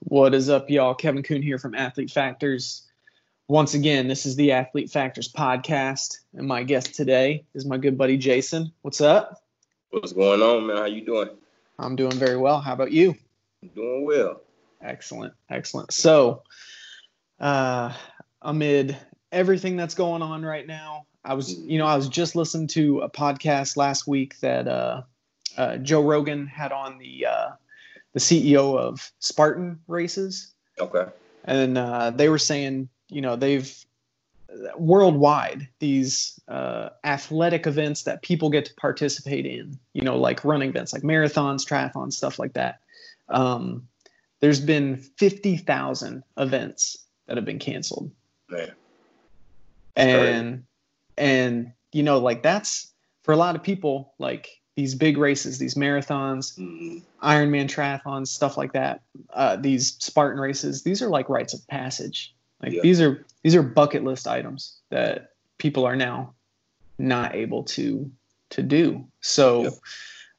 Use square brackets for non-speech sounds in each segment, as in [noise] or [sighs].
What is up, y'all? Kevin Kuhn here from Athlete Factors. Once again, this is the Athlete Factors podcast, and my guest today is my good buddy Jason. What's up? What's going on, man? How you doing? I'm doing very well. How about you? I'm doing well. Excellent, excellent. So, uh, amid everything that's going on right now, I was, you know, I was just listening to a podcast last week that uh, uh, Joe Rogan had on the uh, the CEO of Spartan Races. Okay. And uh, they were saying, you know, they've worldwide these uh, athletic events that people get to participate in, you know, like running events, like marathons, triathlons, stuff like that. Um, there's been 50,000 events that have been canceled. Man. And, and, you know, like that's for a lot of people, like these big races, these marathons, mm Ironman triathlons, stuff like that. Uh, these Spartan races, these are like rites of passage. Like Yeah. these are these are bucket list items that people are now not able to to do. So, Yep.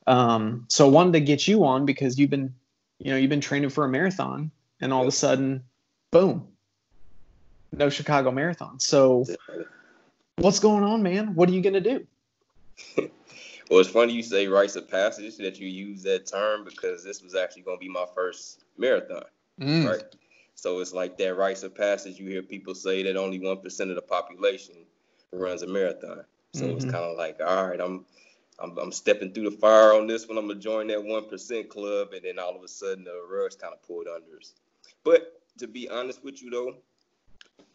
um, so I wanted to get you on because you've been, you know, you've been training for a marathon, and all of a sudden, boom, no Chicago Marathon. So, what's going on, man? What are you gonna do? [laughs] Well, it's funny you say rites of passage that you use that term because this was actually going to be my first marathon, Mm. right? So it's like that rites of passage. You hear people say that only one percent of the population runs a marathon. So it's Mhm. kind of like, all right, I'm, I'm, I'm stepping through the fire on this one. I'm gonna join that one percent club, and then all of a sudden the rug's kind of pulled under us. But to be honest with you though,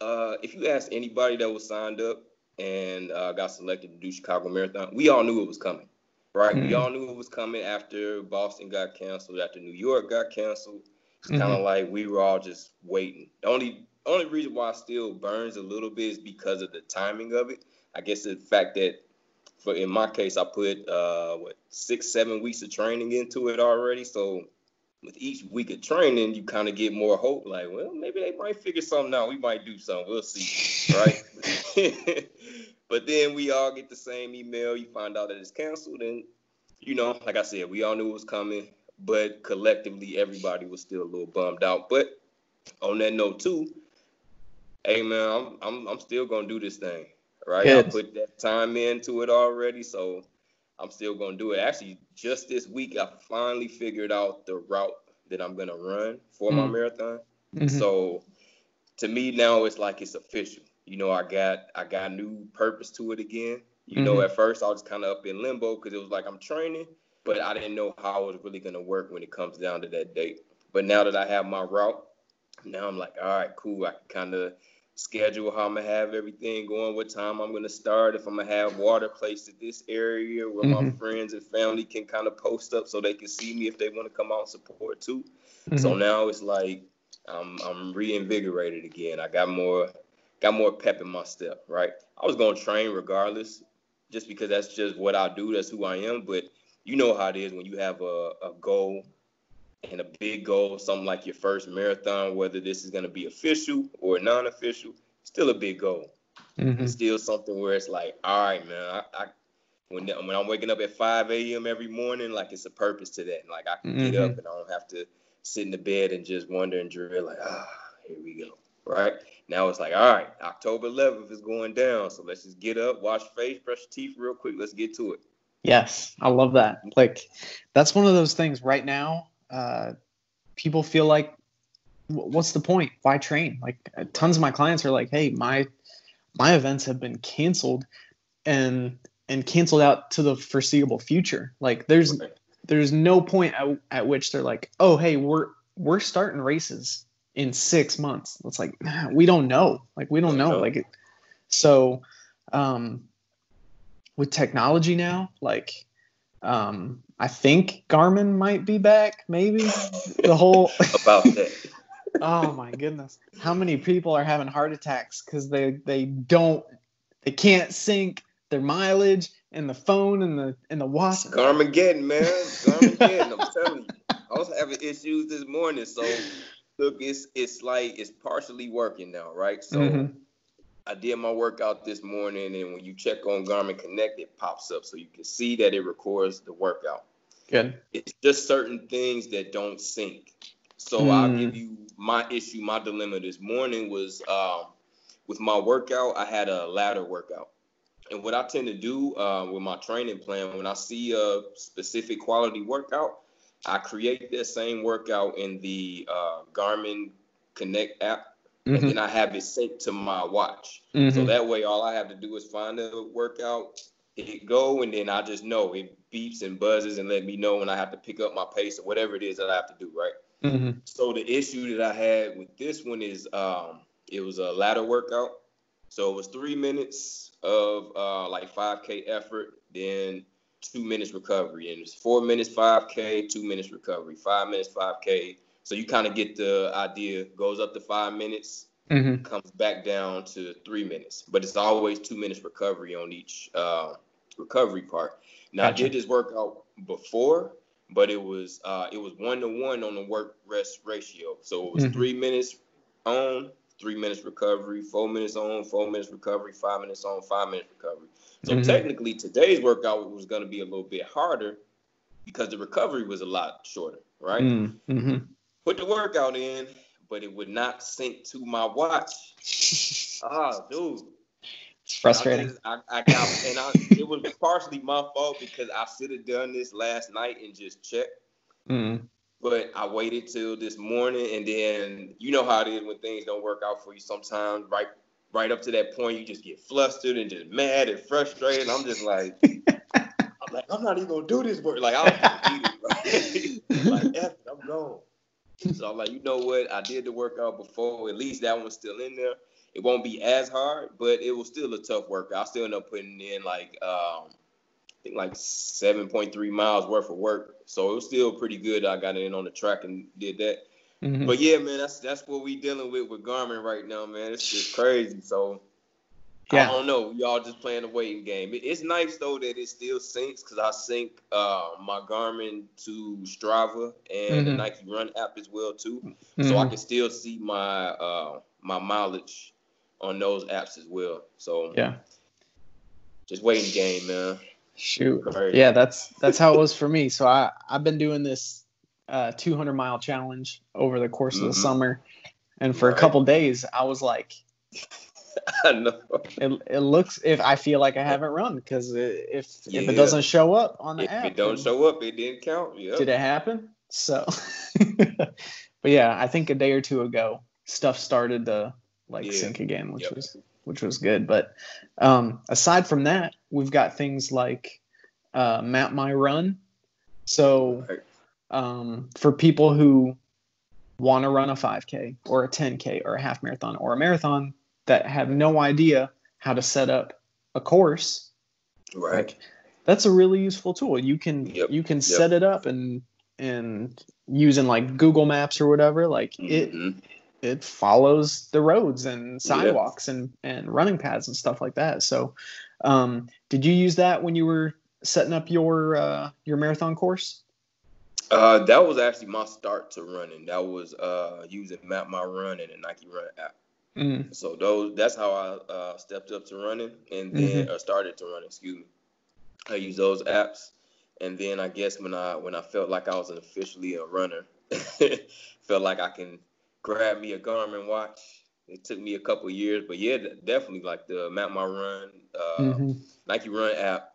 uh, if you ask anybody that was signed up and uh, got selected to do Chicago Marathon, we all knew it was coming, right? We Mhm. all knew it was coming after Boston got canceled, after New York got canceled. It's Mhm. kind of like we were all just waiting. The only only reason why it still burns a little bit is because of the timing of it. I guess the fact that, for in my case, I put uh, what six, seven weeks of training into it already. So with each week of training, you kind of get more hope. Like, well, maybe they might figure something out. We might do something. We'll see, right? [laughs] [laughs] but then we all get the same email. You find out that it's canceled, and you know, like I said, we all knew it was coming, but collectively, everybody was still a little bummed out. But on that note, too, hey man, I'm I'm, I'm still gonna do this thing, right? I put that time into it already, so I'm still gonna do it. Actually, just this week, I finally figured out the route that I'm gonna run for my Mm. marathon. Mhm. So to me now it's like it's official. You know, I got I got new purpose to it again. You know, Mhm. at first I was kind of up in limbo because it was like I'm training, but I didn't know how it was really gonna work when it comes down to that date. But now that I have my route, now I'm like, all right, cool. I can kind of schedule how I'm gonna have everything going, what time I'm gonna start, if I'm gonna have water placed at this area where my Mhm. friends and family can kind of post up so they can see me if they want to come out and support too. So Mhm. now it's like I'm I'm reinvigorated again. I got more got more pep in my step, right? I was gonna train regardless, just because that's just what I do. That's who I am. But you know how it is when you have a, a goal and a big goal, something like your first marathon, whether this is gonna be official or non-official, still a big goal. Mhm. It's still something where it's like, all right, man, I, I when when I'm waking up at 5 a.m. every morning, like it's a purpose to that. Like I can get Mhm. up and I don't have to sit in the bed and just wonder and drill like, ah, here we go. Right now it's like, all right, October 11th is going down, so let's just get up, wash face, brush your teeth real quick. Let's get to it. Yes, I love that. Like, that's one of those things right now. Uh, people feel like, what's the point? Why train? Like, uh, tons of my clients are like, hey, my my events have been canceled, and and canceled out to the foreseeable future. Like, there's there's no point at, at which they're like, oh, hey, we're we're starting races in six months. It's like we don't know. Like, we don't know. Like, it, so. Um, with technology now, like um, I think Garmin might be back. Maybe the whole. [laughs] About that. [laughs] oh my goodness, how many people are having heart attacks because they they don't they can't sync their mileage and the phone and the and the watch. Garmageddon, man. Garmageddon. I'm telling you. I was having issues this morning, so look, it's it's like it's partially working now, right? So Mhm. I did my workout this morning, and when you check on Garmin Connect, it pops up so you can see that it records the workout. Good. It's just certain things that don't sync. So mm. I'll give you my issue, my dilemma this morning was um, with my workout. I had a ladder workout, and what I tend to do uh, with my training plan when I see a specific quality workout, I create that same workout in the uh, Garmin Connect app. Mm-hmm. And then I have it synced to my watch. Mm-hmm. So that way, all I have to do is find a workout, hit go, and then I just know it beeps and buzzes and let me know when I have to pick up my pace or whatever it is that I have to do, right? Mm-hmm. So the issue that I had with this one is um, it was a ladder workout. So it was three minutes of uh, like 5K effort, then two minutes recovery, and it's four minutes 5K, two minutes recovery, five minutes 5K. So you kind of get the idea. Goes up to five minutes, mm-hmm. comes back down to three minutes, but it's always two minutes recovery on each uh, recovery part. Now gotcha. I did this workout before, but it was uh, it was one to one on the work rest ratio. So it was mm-hmm. three minutes on, three minutes recovery, four minutes on, four minutes recovery, five minutes on, five minutes recovery. So mm-hmm. technically, today's workout was going to be a little bit harder because the recovery was a lot shorter, right? Mm-hmm. Put the workout in, but it would not sync to my watch. [laughs] ah, dude. It's frustrating. I, just, I, I got, and I, it was partially my fault because I should have done this last night and just checked. Mm-hmm. But I waited till this morning, and then you know how it is when things don't work out for you. Sometimes, right, right up to that point, you just get flustered and just mad and frustrated. I'm just like, [laughs] I'm like, I'm not even gonna do this work. Like I was it, right? [laughs] like, F, I'm gone. So I'm like, you know what? I did the workout before. At least that one's still in there. It won't be as hard, but it was still a tough workout. I still end up putting in like um, think like 7.3 miles worth of work. So it was still pretty good. I got in on the track and did that. Mm-hmm. But yeah, man, that's that's what we dealing with with Garmin right now, man. It's just crazy. So yeah. I don't know. Y'all just playing a waiting game. It's nice though that it still syncs because I sync uh, my Garmin to Strava and mm-hmm. the Nike Run app as well too, mm-hmm. so I can still see my uh, my mileage on those apps as well. So yeah, just waiting game, man. Shoot. Yeah, that's that's how it was for me. So I I've been doing this uh 200 mile challenge over the course mm-hmm. of the mm-hmm. summer, and for right. a couple days I was like, [laughs] I know. It, it looks if I feel like I haven't run because if yeah. if it doesn't show up on the app. if app, it don't show up, it didn't count. Yep. Did it happen? So, [laughs] but yeah, I think a day or two ago, stuff started to like yeah. sync again, which yep. was which was good. But um, aside from that, we've got things like uh, Map My Run. So um, for people who want to run a 5K or a 10K or a half marathon or a marathon that have no idea how to set up a course, right? Like, that's a really useful tool. You can yep. you can yep. set it up and and using like Google Maps or whatever. Like mm-hmm. it it follows the roads and sidewalks and and running paths and stuff like that. So, um, did you use that when you were setting up your uh, your marathon course? Uh, that was actually my start to running. That was uh, using Map My Run and the Nike Run app. Mm-hmm. So those that's how I uh, stepped up to running and then mm-hmm. uh, started to run. Excuse me. I use those apps, and then I guess when I when I felt like I was officially a runner, [laughs] felt like I can grab me a Garmin watch. It took me a couple years, but yeah, definitely like the Map My Run, uh, mm-hmm. Nike Run app.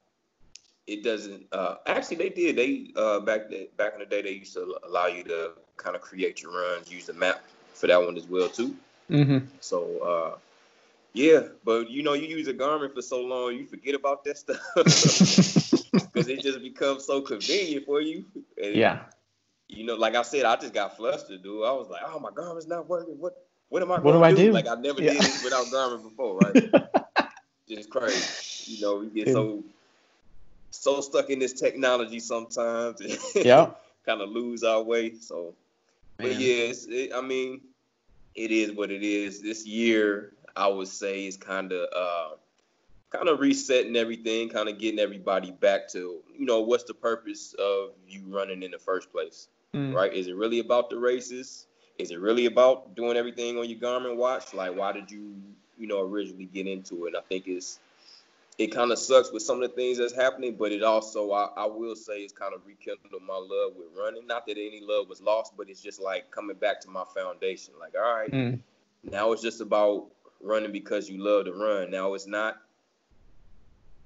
It doesn't. Uh, actually, they did. They uh, back the, back in the day, they used to allow you to kind of create your runs, use the map for that one as well too. Mm-hmm. So uh, yeah, but you know, you use a Garmin for so long, you forget about that stuff [laughs] [laughs] because it just becomes so convenient for you. And yeah you know, like I said, I just got flustered, dude. I was like, oh, my Garmin's not working. What what am I what do I do? do? Like I never yeah. did it without [laughs] Garmin before, right? just crazy. You know, we get so so stuck in this technology sometimes. [laughs] yeah. kind of lose our way. So, Man. but yeah, it, I mean, it is what it is. This year, I would say, is kind of uh, kind of resetting everything, kind of getting everybody back to, you know, what's the purpose of you running in the first place? Mm. right? Is it really about the races? Is it really about doing everything on your Garmin watch? Like, why did you, you know, originally get into it? I think it's it kind of sucks with some of the things that's happening, but it also I, I will say it's kind of rekindled my love with running. Not that any love was lost, but it's just like coming back to my foundation. Like, all right, Mm. now it's just about running because you love to run. Now it's not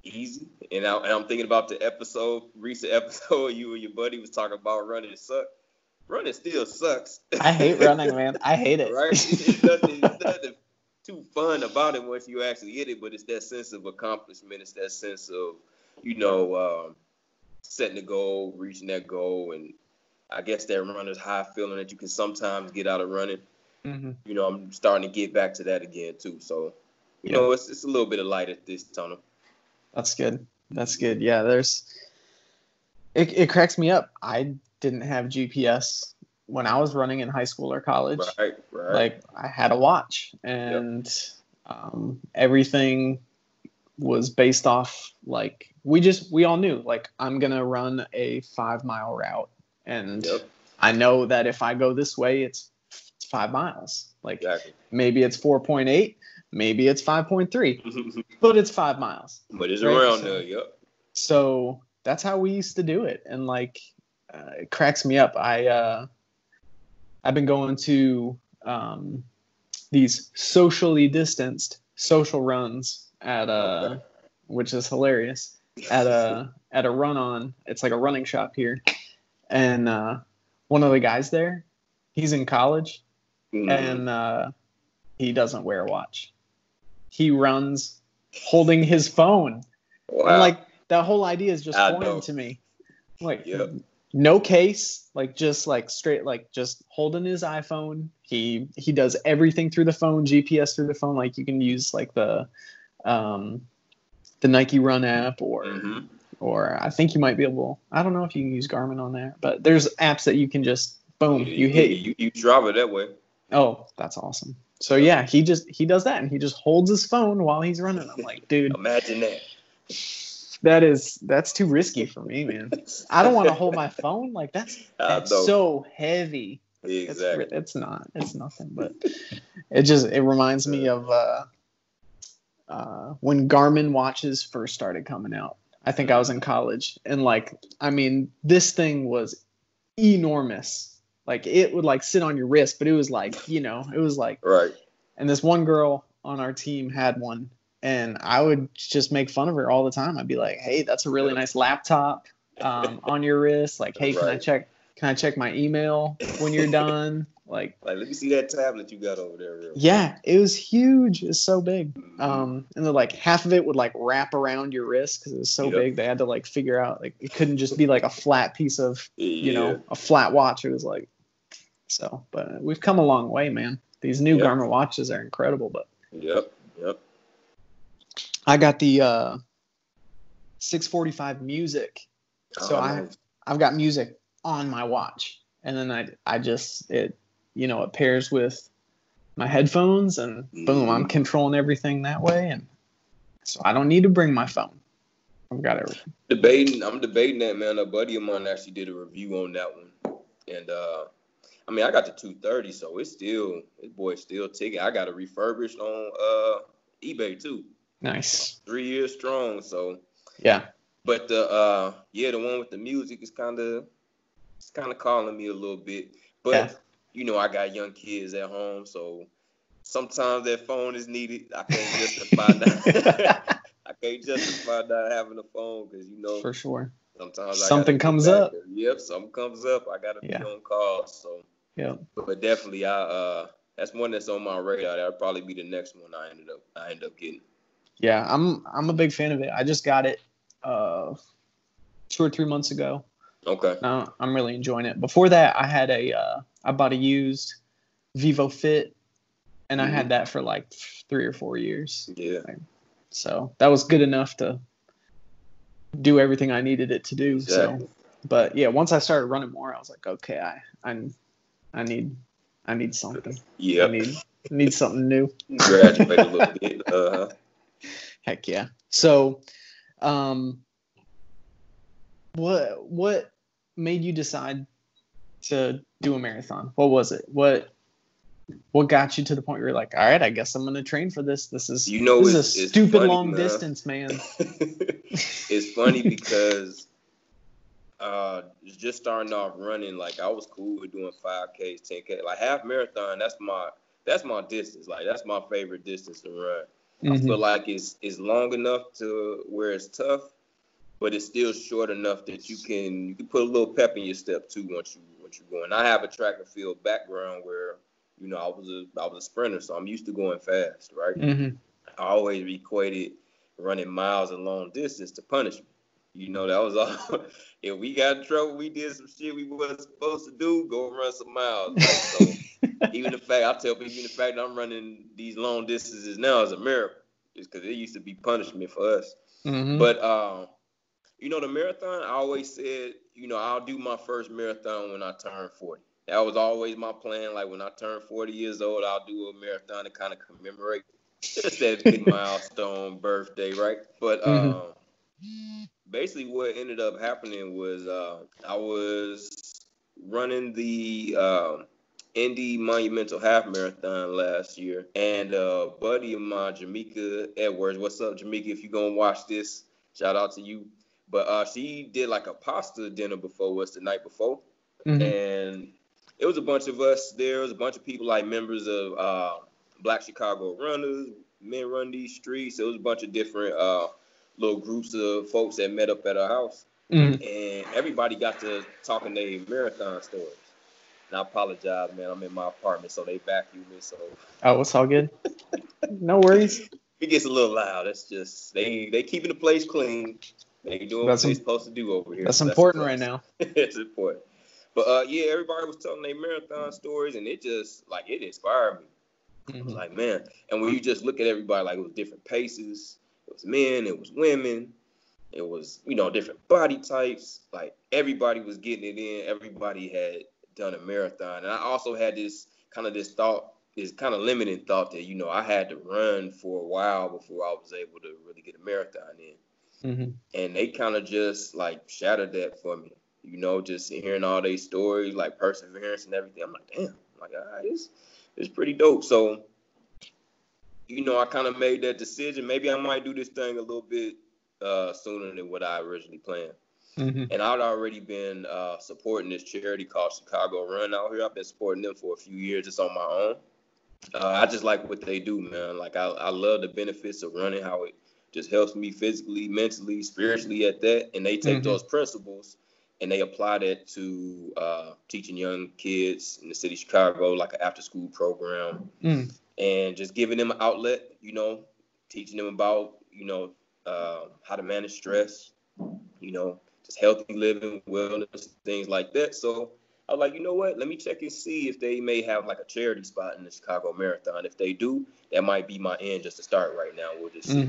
easy. And, I, I'm thinking about the episode, recent [laughs] episode, you and your buddy was talking about running suck. Running still sucks. I hate [laughs] running, man. I hate it. right? It's, nothing, it's nothing too fun about it once you actually hit it, but it's that sense of accomplishment. It's that sense of, you know, um, setting the goal, reaching that goal, and I guess that runner's high feeling that you can sometimes get out of running. Mhm. You know, I'm starting to get back to that again too. So, you Yeah. know, it's it's a little bit of light at this tunnel. That's good. That's good. Yeah, there's it, it cracks me up. I didn't have GPS when I was running in high school or college. Right, right. Like I had a watch and um, everything was based off like we just we all knew like I'm gonna run a five mile route and Yep. I know that if I go this way it's it's five miles. Like exactly. maybe it's four point eight, maybe it's five point three, [laughs] but it's five miles. but it's Right, around so- there. Yep. so that's how we used to do it and like uh, it cracks me up i uh i've been going to um these socially distanced social runs at uh Okay. which is hilarious at a [laughs] at a run on it's like a running shop here and uh one of the guys there he's in college Mhm. and uh he doesn't wear a watch he runs holding his phone wow. and like that whole idea is just I foreign know. to me. Like Yep. no case, like just like straight like just holding his iPhone. He he does everything through the phone, GPS through the phone. Like you can use like the um the Nike Run app or Mhm. or I think you might be able I don't know if you can use Garmin on there, but there's apps that you can just boom, you hit You, you drive it that way. Oh, that's awesome. So yeah, he just he does that and he just holds his phone while he's running. I'm like, dude, Imagine that. that is that's too risky for me, man. I don't want to hold my phone like that's [laughs] that's so heavy. It's, Exactly. it's not. It's nothing, but it just it reminds me of uh, uh, when Garmin watches first started coming out. I think I was in college, and like I mean, this thing was enormous. Like it would like sit on your wrist, but it was like you know, it was like Right. and this one girl on our team had one and i would just make fun of her all the time. I'd be like hey that's a really nice laptop um, on your wrist. Like hey can i check can i check my email when you're [laughs] done like Like, let me see that tablet you got over there. Real. yeah it was huge it's so big Mhm. um, and then like half of it would like wrap around your wrist because it was so Yep. big they had to like figure out like it couldn't just be like a flat piece of you know a flat watch it was like so but we've come a long way man these new Yep. garmin watches are incredible but Yep. Yep. I got the uh, 645 music. So Oh, I nice. I've got music on my watch, and then I I just it you know it pairs with my headphones, and boom, I'm Mhm. controlling everything that way, and so I don't need to bring my phone. I've got everything. debating. I'm debating that man. A buddy of mine actually did a review on that one, and uh, I mean, I got the 230, so it's still this boy's still ticking. I got it refurbished on uh eBay too, Nice. three years strong. So, Yeah. but the uh, yeah, the one with the music is kind of it's kind of calling me a little bit. But Yeah. you know, I got young kids at home, so sometimes that phone is needed. I can't justify that. [laughs] [laughs] I can't justify not having a phone because you know For sure. sometimes Something comes up. there. Yep, something comes up. I gotta Yeah. be on call. So, Yeah. but definitely, I uh, that's one that's on my radar. That'll probably be the next one I ended up I end up getting. Yeah. I'm I'm a big fan of it. I just got it uh, two or three months ago. Okay. No, I'm really enjoying it. Before that, I had a uh, I bought a used Vivo Fit, and I Mm-hmm. had that for like three or four years. Yeah. So that was good enough to do everything I needed it to do. Exactly. So, but yeah, once I started running more, I was like, okay, I I, I need I need something. Yeah. I need I need something new. Graduate a little [laughs] bit. Uh huh. Heck yeah. So, um, what what made you decide to do a marathon? What was it? What what got you to the point where you're like, all right, I guess I'm gonna train for this. This is You know, this it's, is a stupid funny, long distance, man. [laughs] it's funny because uh just starting off running, like I was cool with doing 5Ks, 10K, like half marathon. That's my that's my distance. Like that's my favorite distance to run. I Mhm. feel like it's it's long enough to where it's tough, but it's still short enough that you can you can put a little pep in your step too once you once you go. And I have a track and field background where you know I was a I was a sprinter, so I'm used to going fast, right? Mhm. I always equated running miles and long distance to punishment. You know, that was all. [laughs] if we got in trouble, we did some shit we wasn't supposed to do, go run some miles. Right? So [laughs] even the fact I tell people, even the fact that I'm running these long distances now is a miracle. Just because it used to be punishment for us. Mhm. But um, you know, the marathon, I always said, you know, I'll do my first marathon when I turn 40. That was always my plan. Like when I turn 40 years old, I'll do a marathon to kind of commemorate just that big [laughs] milestone birthday, right? But um, Mhm. basically, what ended up happening was uh, I was running the um, Indy Monumental Half Marathon last year, and a buddy of mine, Jamaica Edwards. What's up, Jamaica? If you're gonna watch this, shout out to you. But uh, she did like a pasta dinner before us the night before, Mhm. and it was a bunch of us there. It was a bunch of people like members of uh, Black Chicago Runners, Men Run These Streets. It was a bunch of different uh, little groups of folks that met up at our house, Mhm. and everybody got to talking their marathon stories. And I apologize, man. I'm in my apartment, so they vacuum me, so Oh, it's all good. No worries. [laughs] it gets a little loud. It's just they they keeping the place clean. They doing That's what they're supposed to do over here. That's So important a right now. [laughs] it's important. But uh, yeah, everybody was telling their marathon stories, and it just like it inspired me. I was Mhm. like, man. And when you just look at everybody, like it was different paces. It was men, it was women, it was you know different body types. Like everybody was getting it in. Everybody had done a marathon, and I also had this kind of this thought, this kind of limiting thought that you know I had to run for a while before I was able to really get a marathon in Mhm. and they kind of just like shattered that for me. You know, just hearing all these stories, like perseverance and everything. I'm like, damn, I'm like, all right, it's it's pretty dope. So, you know, I kind of made that decision. Maybe I might do this thing a little bit uh, sooner than what I originally planned. Mhm. And I'd already been uh, supporting this charity called Chicago Run out here. I've been supporting them for a few years just on my own. Uh, I just like what they do, man. Like I, I love the benefits of running, how it just helps me physically, mentally, spiritually at that. And they take Mhm. those principles and they apply that to uh, teaching young kids in the city of Chicago, like an after school program Mm. and just giving them an outlet, you know, teaching them about, you know, uh, how to manage stress, you know, just healthy living, wellness, things like that. So I was like, you know what? Let me check and see if they may have like a charity spot in the Chicago Marathon. If they do, that might be my end just to start right now. We'll just see.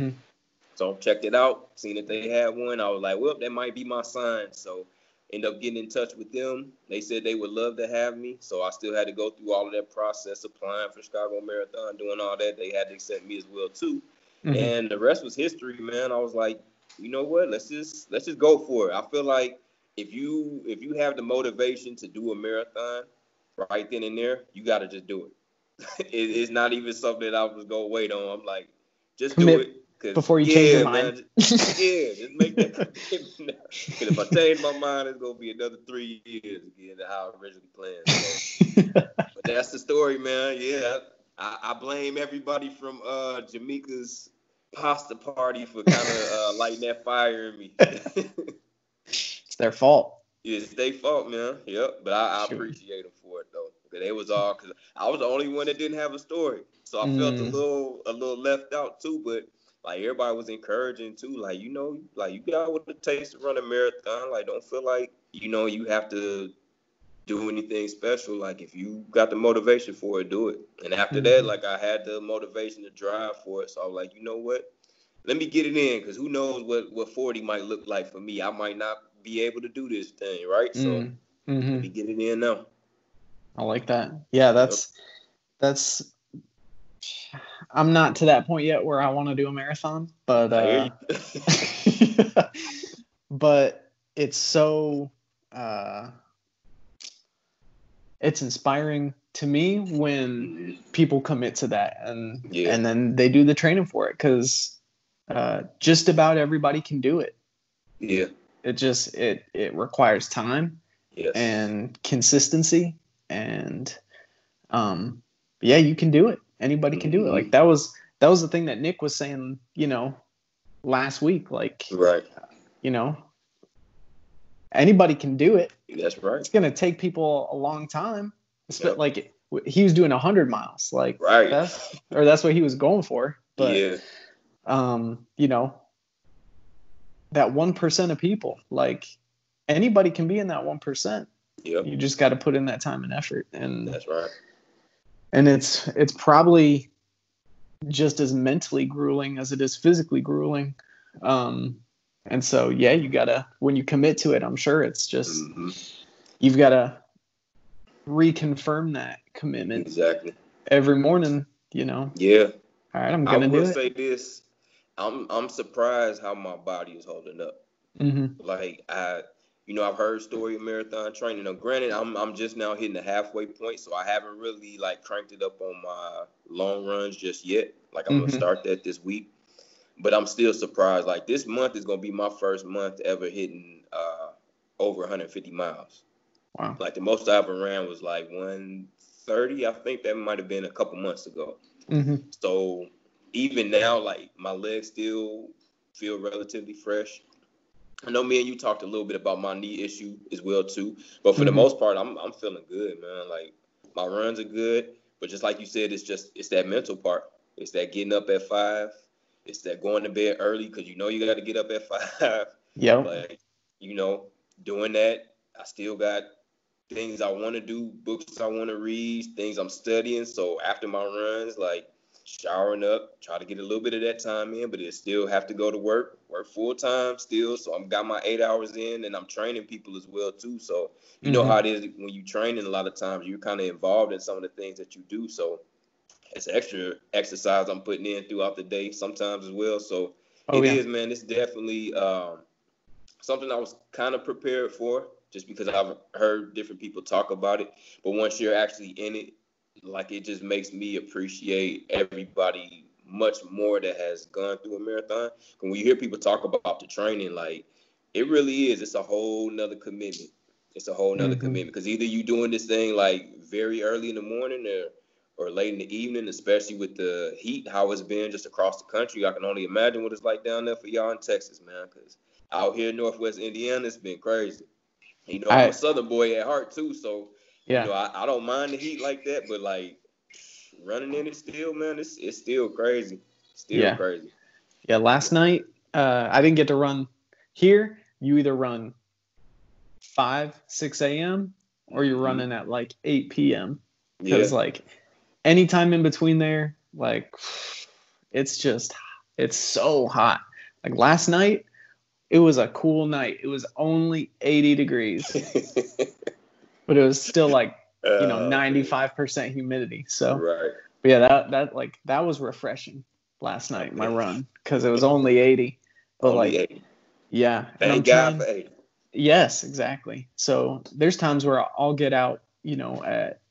So checked it out, seen that they had one. I was like, well, that might be my sign. So end up getting in touch with them. They said they would love to have me. So I still had to go through all of that process, applying for Chicago Marathon, doing all that. They had to accept me as well too. Mhm. And the rest was history, man. I was like, you know what? Let's just let's just go for it. I feel like if you if you have the motivation to do a marathon right then and there, you got to just do it. [laughs] it. It's not even something that I was gonna wait on. I'm like, just do Commit it. Before you change your man, mind. just- yeah, just make that. [laughs] [laughs] 'Cause if I change my mind, it's gonna be another three years again than how I originally planned. So. [laughs] But that's the story, man. Yeah, I, I blame everybody from uh, Jamaica's pasta party for kind of uh, lighting that fire in me. it's their fault. it's their fault, man. Yep, but I, I Sure. appreciate them for it though. Cause they was all because I was the only one that didn't have a story, so I felt a Mm. little a little left out too. But like everybody was encouraging too. Like you know, like you got what it takes to run a marathon. Like don't feel like you know you have to do anything special. Like if you got the motivation for it, do it. And after that, Mhm. like I had the motivation to drive for it. So I was like, you know what? Let me get it in because who knows what what 40 might look like for me. I might not be able to do this thing, right? So Mm. Mhm. let me get it in now. I like that. Yeah, that's that's. I'm not to that point yet where I want to do a marathon, but uh, [laughs] but it's so uh, it's inspiring to me when people commit to that and Yeah. and then they do the training for it because uh, just about everybody can do it. Yeah. It just it it requires time Yes. and consistency and um yeah you can do it anybody can do it like that was that was the thing that nick was saying you know last week like right. you know anybody can do it That's right. it's gonna take people a long time Espe- Yep. like he was doing 100 miles like Right. that's or that's what he was going for but yeah. um you know that 1% of people like anybody can be in that 1% Yep. you just got to put in that time and effort and That's right. And it's it's probably just as mentally grueling as it is physically grueling um and so yeah you gotta when you commit to it i'm sure it's just hmm you've gotta reconfirm that commitment Exactly. every morning you know Yeah. all right i'm gonna will do it say this. I'm I'm surprised how my body is holding up. hmm Like I, you know, I've heard story of marathon training. Now, granted, I'm I'm just now hitting the halfway point, so I haven't really like cranked it up on my long runs just yet. Like I'm Mhm. gonna start that this week, but I'm still surprised. Like this month is gonna be my first month ever hitting uh over 150 miles. wow Like the most I ever ran was like 130. I think that might have been a couple months ago. hmm So even now, like my legs still feel relatively fresh. I know me and you talked a little bit about my knee issue as well too, but for the Mhm. most part, I'm I'm feeling good, man. Like my runs are good, but just like you said, it's just it's that mental part. It's that getting up at five. It's that going to bed early because you know you got to get up at [laughs] five. yep Like you know, doing that, I still got things I want to do, books I want to read, things I'm studying. So after my runs, like showering up, try to get a little bit of that time in, but it still have to go to work, work full time still. So I'm got my eight hours in, and I'm training people as well too. So you know Mhm. how it is when you training. A lot of times you're kind of involved in some of the things that you do. So it's extra exercise I'm putting in throughout the day sometimes as well. So oh it is, yeah man. It's definitely um, something I was kind of prepared for, just because I've heard different people talk about it. But once you're actually in it, like it just makes me appreciate everybody much more that has gone through a marathon. When you hear people talk about the training, like it really is. It's a whole nother commitment. It's a whole nother Mhm. commitment because either you doing this thing like very early in the morning or or late in the evening, especially with the heat, how it's been just across the country. I can only imagine what it's like down there for y'all in Texas, man. Because out here in Northwest Indiana, it's been crazy. You know, I'm I- a Southern boy at heart too, so yeah you know, I, I don't mind the heat like that, but like running in it still, man, it's it's still crazy. Still Yeah. crazy. Yeah, last night uh, I didn't get to run here. You either run five, six a.m. or you're Mhm. running at like eight p.m. Yeah. Because like anytime in between there, like it's just it's so hot. Like last night, it was a cool night. It was only eighty degrees, [laughs] but it was still like you know [laughs] Uh, ninety five percent humidity. So Right. but yeah, that that like that was refreshing last night. My run because it was only eighty. But Only like eight. yeah, and Thank God for eight. Yes, exactly. So there's times where I'll get out, you know, at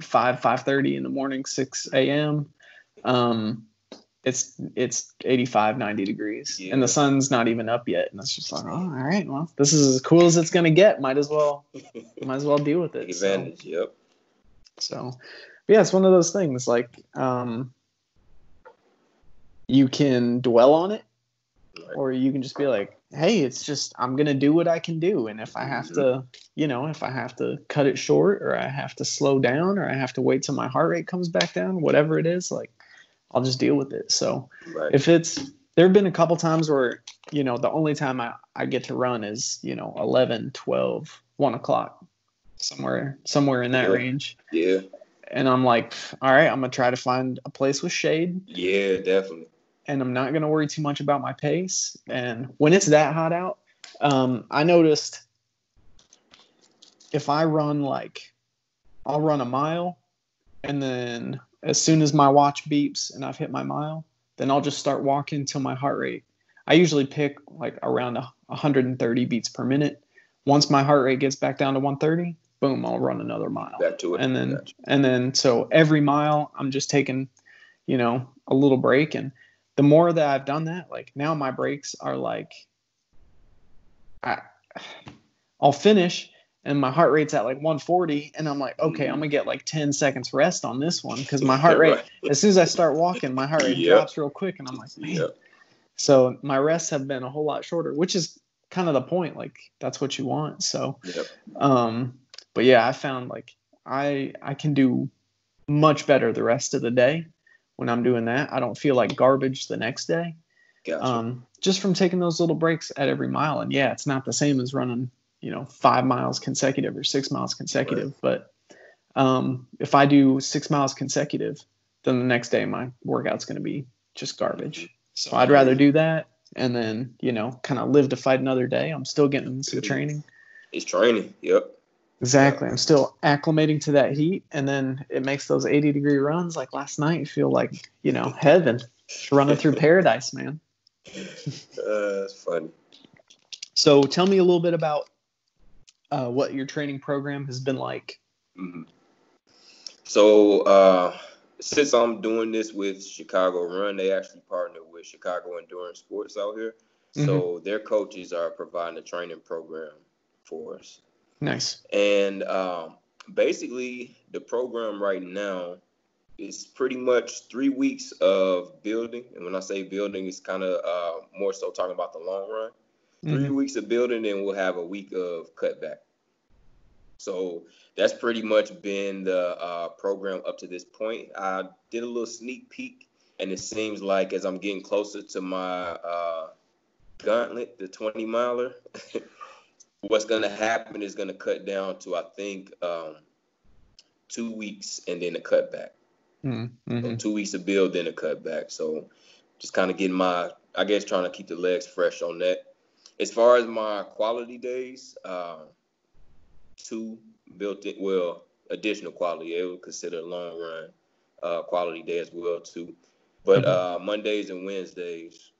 five, five thirty in the morning, six a.m. Um, it's it's 85, 90 degrees, and the sun's not even up yet, and it's just like, oh, all right, well, this is as cool as it's gonna get. Might as well, [laughs] might as well deal with it. So, advantage. Yep. so, yeah, it's one of those things. Like, um, you can dwell on it, Right. or you can just be like hey it's just i'm gonna do what i can do and if i have to you know if i have to cut it short or i have to slow down or i have to wait till my heart rate comes back down whatever it is like i'll just deal with it so Right. if it's there have been a couple times where you know the only time i, I get to run is you know 11 12 1 o'clock somewhere somewhere in that Yeah. range yeah. and i'm like all right i'm gonna try to find a place with shade Yeah. Definitely. and I'm not going to worry too much about my pace. And when it's that hot out, um, I noticed if I run like, I'll run a mile, and then as soon as my watch beeps and I've hit my mile, then I'll just start walking till my heart rate. I usually pick like around a 130 beats per minute. Once my heart rate gets back down to 130, boom, I'll run another mile. Back to it. And then Gotcha. and then so every mile I'm just taking, you know, a little break and the more that I've done that, like now my breaks are like I I'll finish and my heart rate's at like 140 and I'm like, okay, I'm gonna get like 10 seconds rest on this one because my [laughs] heart rate as soon as I start walking, my heart rate [laughs] Yep. drops real quick and I'm like, man. Yep. So my rests have been a whole lot shorter, which is kind of the point. Like that's what you want. So Yep. um but yeah i found like i i can do much better the rest of the day when i'm doing that i don't feel like garbage the next day Gotcha. um just from taking those little breaks at every mile and yeah it's not the same as running you know five miles consecutive or six miles consecutive but um if i do six miles consecutive then the next day my workout's going to be just garbage so i'd rather do that and then you know kind of live to fight another day i'm still getting some training it's training. Yep. Exactly. I'm still acclimating to that heat, and then it makes those 80 degree runs like last night feel like you know [laughs] heaven, running through paradise, man. [laughs] Uh, that's funny. So tell me a little bit about uh, what your training program has been like. Mhm. So uh, since I'm doing this with Chicago Run, they actually partner with Chicago Endurance Sports out here. So their coaches are providing a training program for us. Nice. And um, basically, the program right now is pretty much three weeks of building. And when I say building, it's kind of uh, more so talking about the long run. 3 Mhm. weeks of building, and we'll have a week of cutback. So that's pretty much been the uh, program up to this point. I did a little sneak peek, and it seems like as I'm getting closer to my uh, gauntlet, the 20 miler, [laughs] what's going to happen is going to cut down to, I think, um, two weeks and then a cutback. Mhm. So Mhm. two weeks of build, then a cutback. So just kind of getting my, I guess, trying to keep the legs fresh on that. As far as my quality days, uh, two built in, well, additional quality. I would consider a long run uh, quality day as well too. But uh, Mondays and Wednesdays,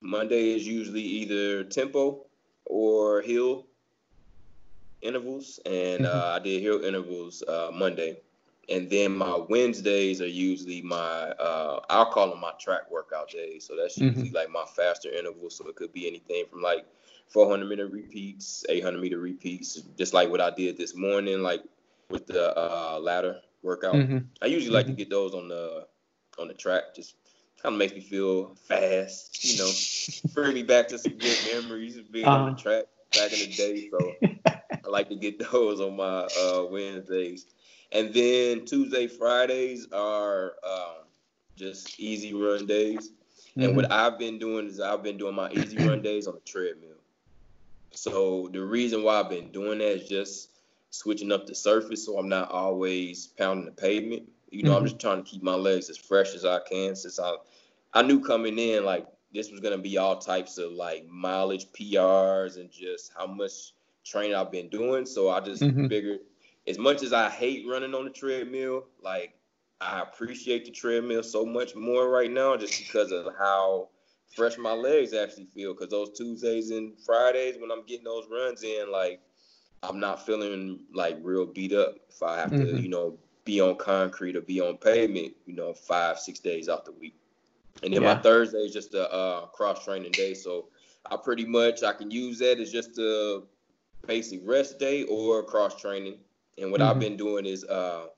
Monday is usually either tempo or hill intervals, and uh, I did hill intervals uh, Monday. And then my Wednesdays are usually my uh, I'll call them my track workout days. So that's usually like my faster intervals. So it could be anything from like 400 meter repeats, 800 meter repeats, just like what I did this morning, like with the uh, ladder workout. Mhm. I usually like to get those on the on the track. Just kind of makes me feel fast, you know, [laughs] bring me back to some good memories of being on the Uh-huh. track back in the day. So I like to get [laughs] those on my uh, Wednesdays, and then Tuesday, Fridays are um, just easy run days. And Mhm. what I've been doing is I've been doing my easy run days on the treadmill. So the reason why I've been doing that is just switching up the surface so I'm not always pounding the pavement. You know, I'm Mhm. just trying to keep my legs as fresh as I can since I I knew coming in like this was gonna be all types of like mileage PRs and just how much training I've been doing. So I just Mhm. figured as much as I hate running on the treadmill, like I appreciate the treadmill so much more right now just because of how fresh my legs actually feel. Because those Tuesdays and Fridays when I'm getting those runs in, like I'm not feeling like real beat up if I have to, Mhm. you know, be on concrete or be on pavement, you know, five, six days out the week. And then Yeah. my Thursday is just a uh, cross training day. So I pretty much I can use that as just a basic rest day or cross training. And what I've Mhm. been doing is uh,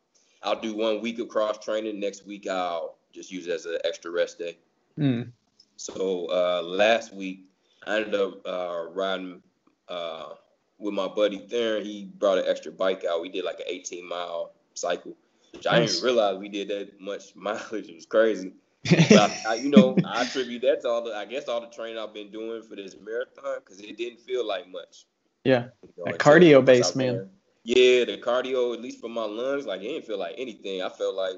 I'll do one week of cross training. Next week I'll just use it as an extra rest day. Mm. So uh, last week I ended up uh, riding uh, with my buddy Theron. He brought an extra bike out. We did like an 18 mile cycle, which I didn't realize we did that much [laughs] mileage. It was crazy. [laughs] I, I, you know, I attribute that to all the, I guess, all the training I've been doing for this marathon because it didn't feel like much. Yeah. You know, cardio based, man. Yeah, the cardio, at least for my lungs, like it didn't feel like anything. I felt like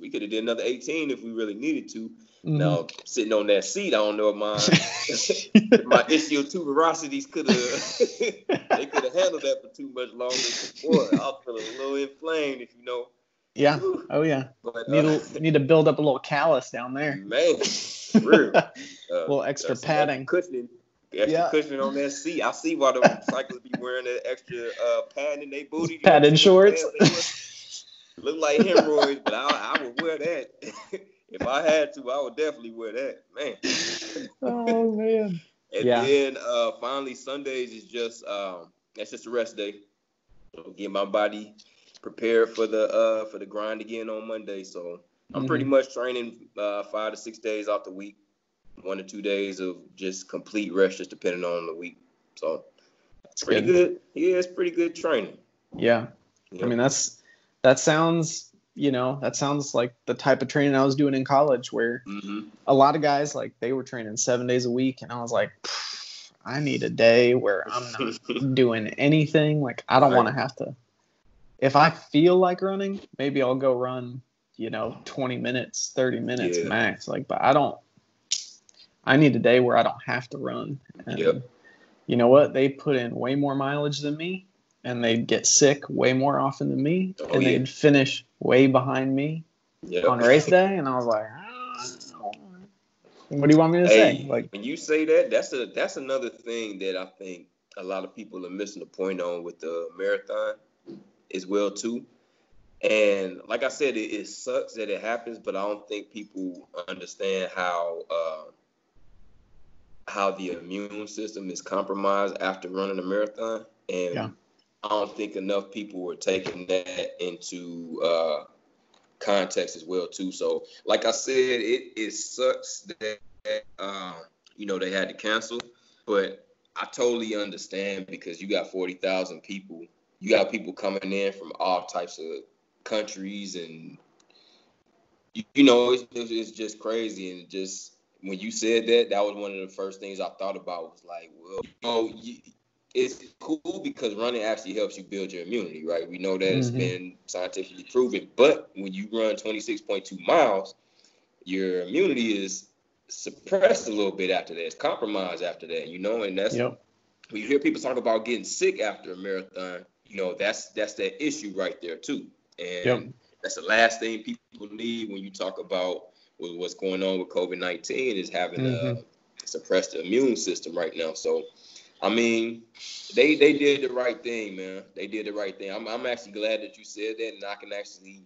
we could have did another 18 if we really needed to. Mhm. Now sitting on that seat, I don't know if my if my [laughs] ischial tuberosities could have [laughs] they could have handled that for too much longer. Boy, I feeling a little inflamed, if you know. yeah. Oh yeah. But Need uh, to need to build up a little callus down there. [laughs] man, real. Uh, little extra padding. cushioning. Extra Yeah. cushion on that seat. I see why the [laughs] cyclists be wearing that extra uh, pad in their booty. Padded shorts. Look like hemorrhoids, but I, I would wear that. [laughs] if I had to, I would definitely wear that. Man. [laughs] oh man. And Yeah. then uh, finally Sundays is just um, that's just a rest day. So get my body prepared for the uh, for the grind again on Monday. So I'm pretty Mm-hmm. much training uh, five to six days off the week, one to two days of just complete rest, just depending on the week. So it's pretty good. Yeah, it's pretty good training. Yeah. Yeah. I mean, that's that sounds, you know, that sounds like the type of training I was doing in college where hmm a lot of guys like they were training 7 days a week and I was like I need a day where I'm not [laughs] doing anything. Like I don't Right. want to have to if I feel like running, maybe I'll go run, you know, 20 minutes, 30 minutes Yeah. max. Like but I don't I need a day where I don't have to run. And Yep. you know what? They put in way more mileage than me and they'd get sick way more often than me Oh, and yeah. they'd finish way behind me Yep. on race day and I was like, "Ah, what do you want me to say? Like when you say that, that's a that's another thing that I think a lot of people are missing the point on with the marathon as well too. And like I said, it, it sucks that it happens, but I don't think people understand how uh, how the immune system is compromised after running a marathon. And Yeah. I don't think enough people were taking that into uh, context as well too. So, like I said, it, it sucks that um, you know they had to cancel, but I totally understand because you got forty thousand people. You got people coming in from all types of countries, and you, you know it's, it's it's just crazy. And just when you said that, that was one of the first things I thought about. Was like, well, you know, you, it's cool because running actually helps you build your immunity, right? We know that it's Mhm. been scientifically proven. But when you run 26.2 miles, your immunity is suppressed a little bit after that. It's compromised after that, you know, and that's Yep. when you hear people talk about getting sick after a marathon, you know, that's that's that issue right there too. And Yep. that's the last thing people need when you talk about what- what's going on with COVID nineteen is having Mhm. a suppressed immune system right now. So, I mean, they they did the right thing, man. They did the right thing. I'm I'm actually glad that you said that, and I can actually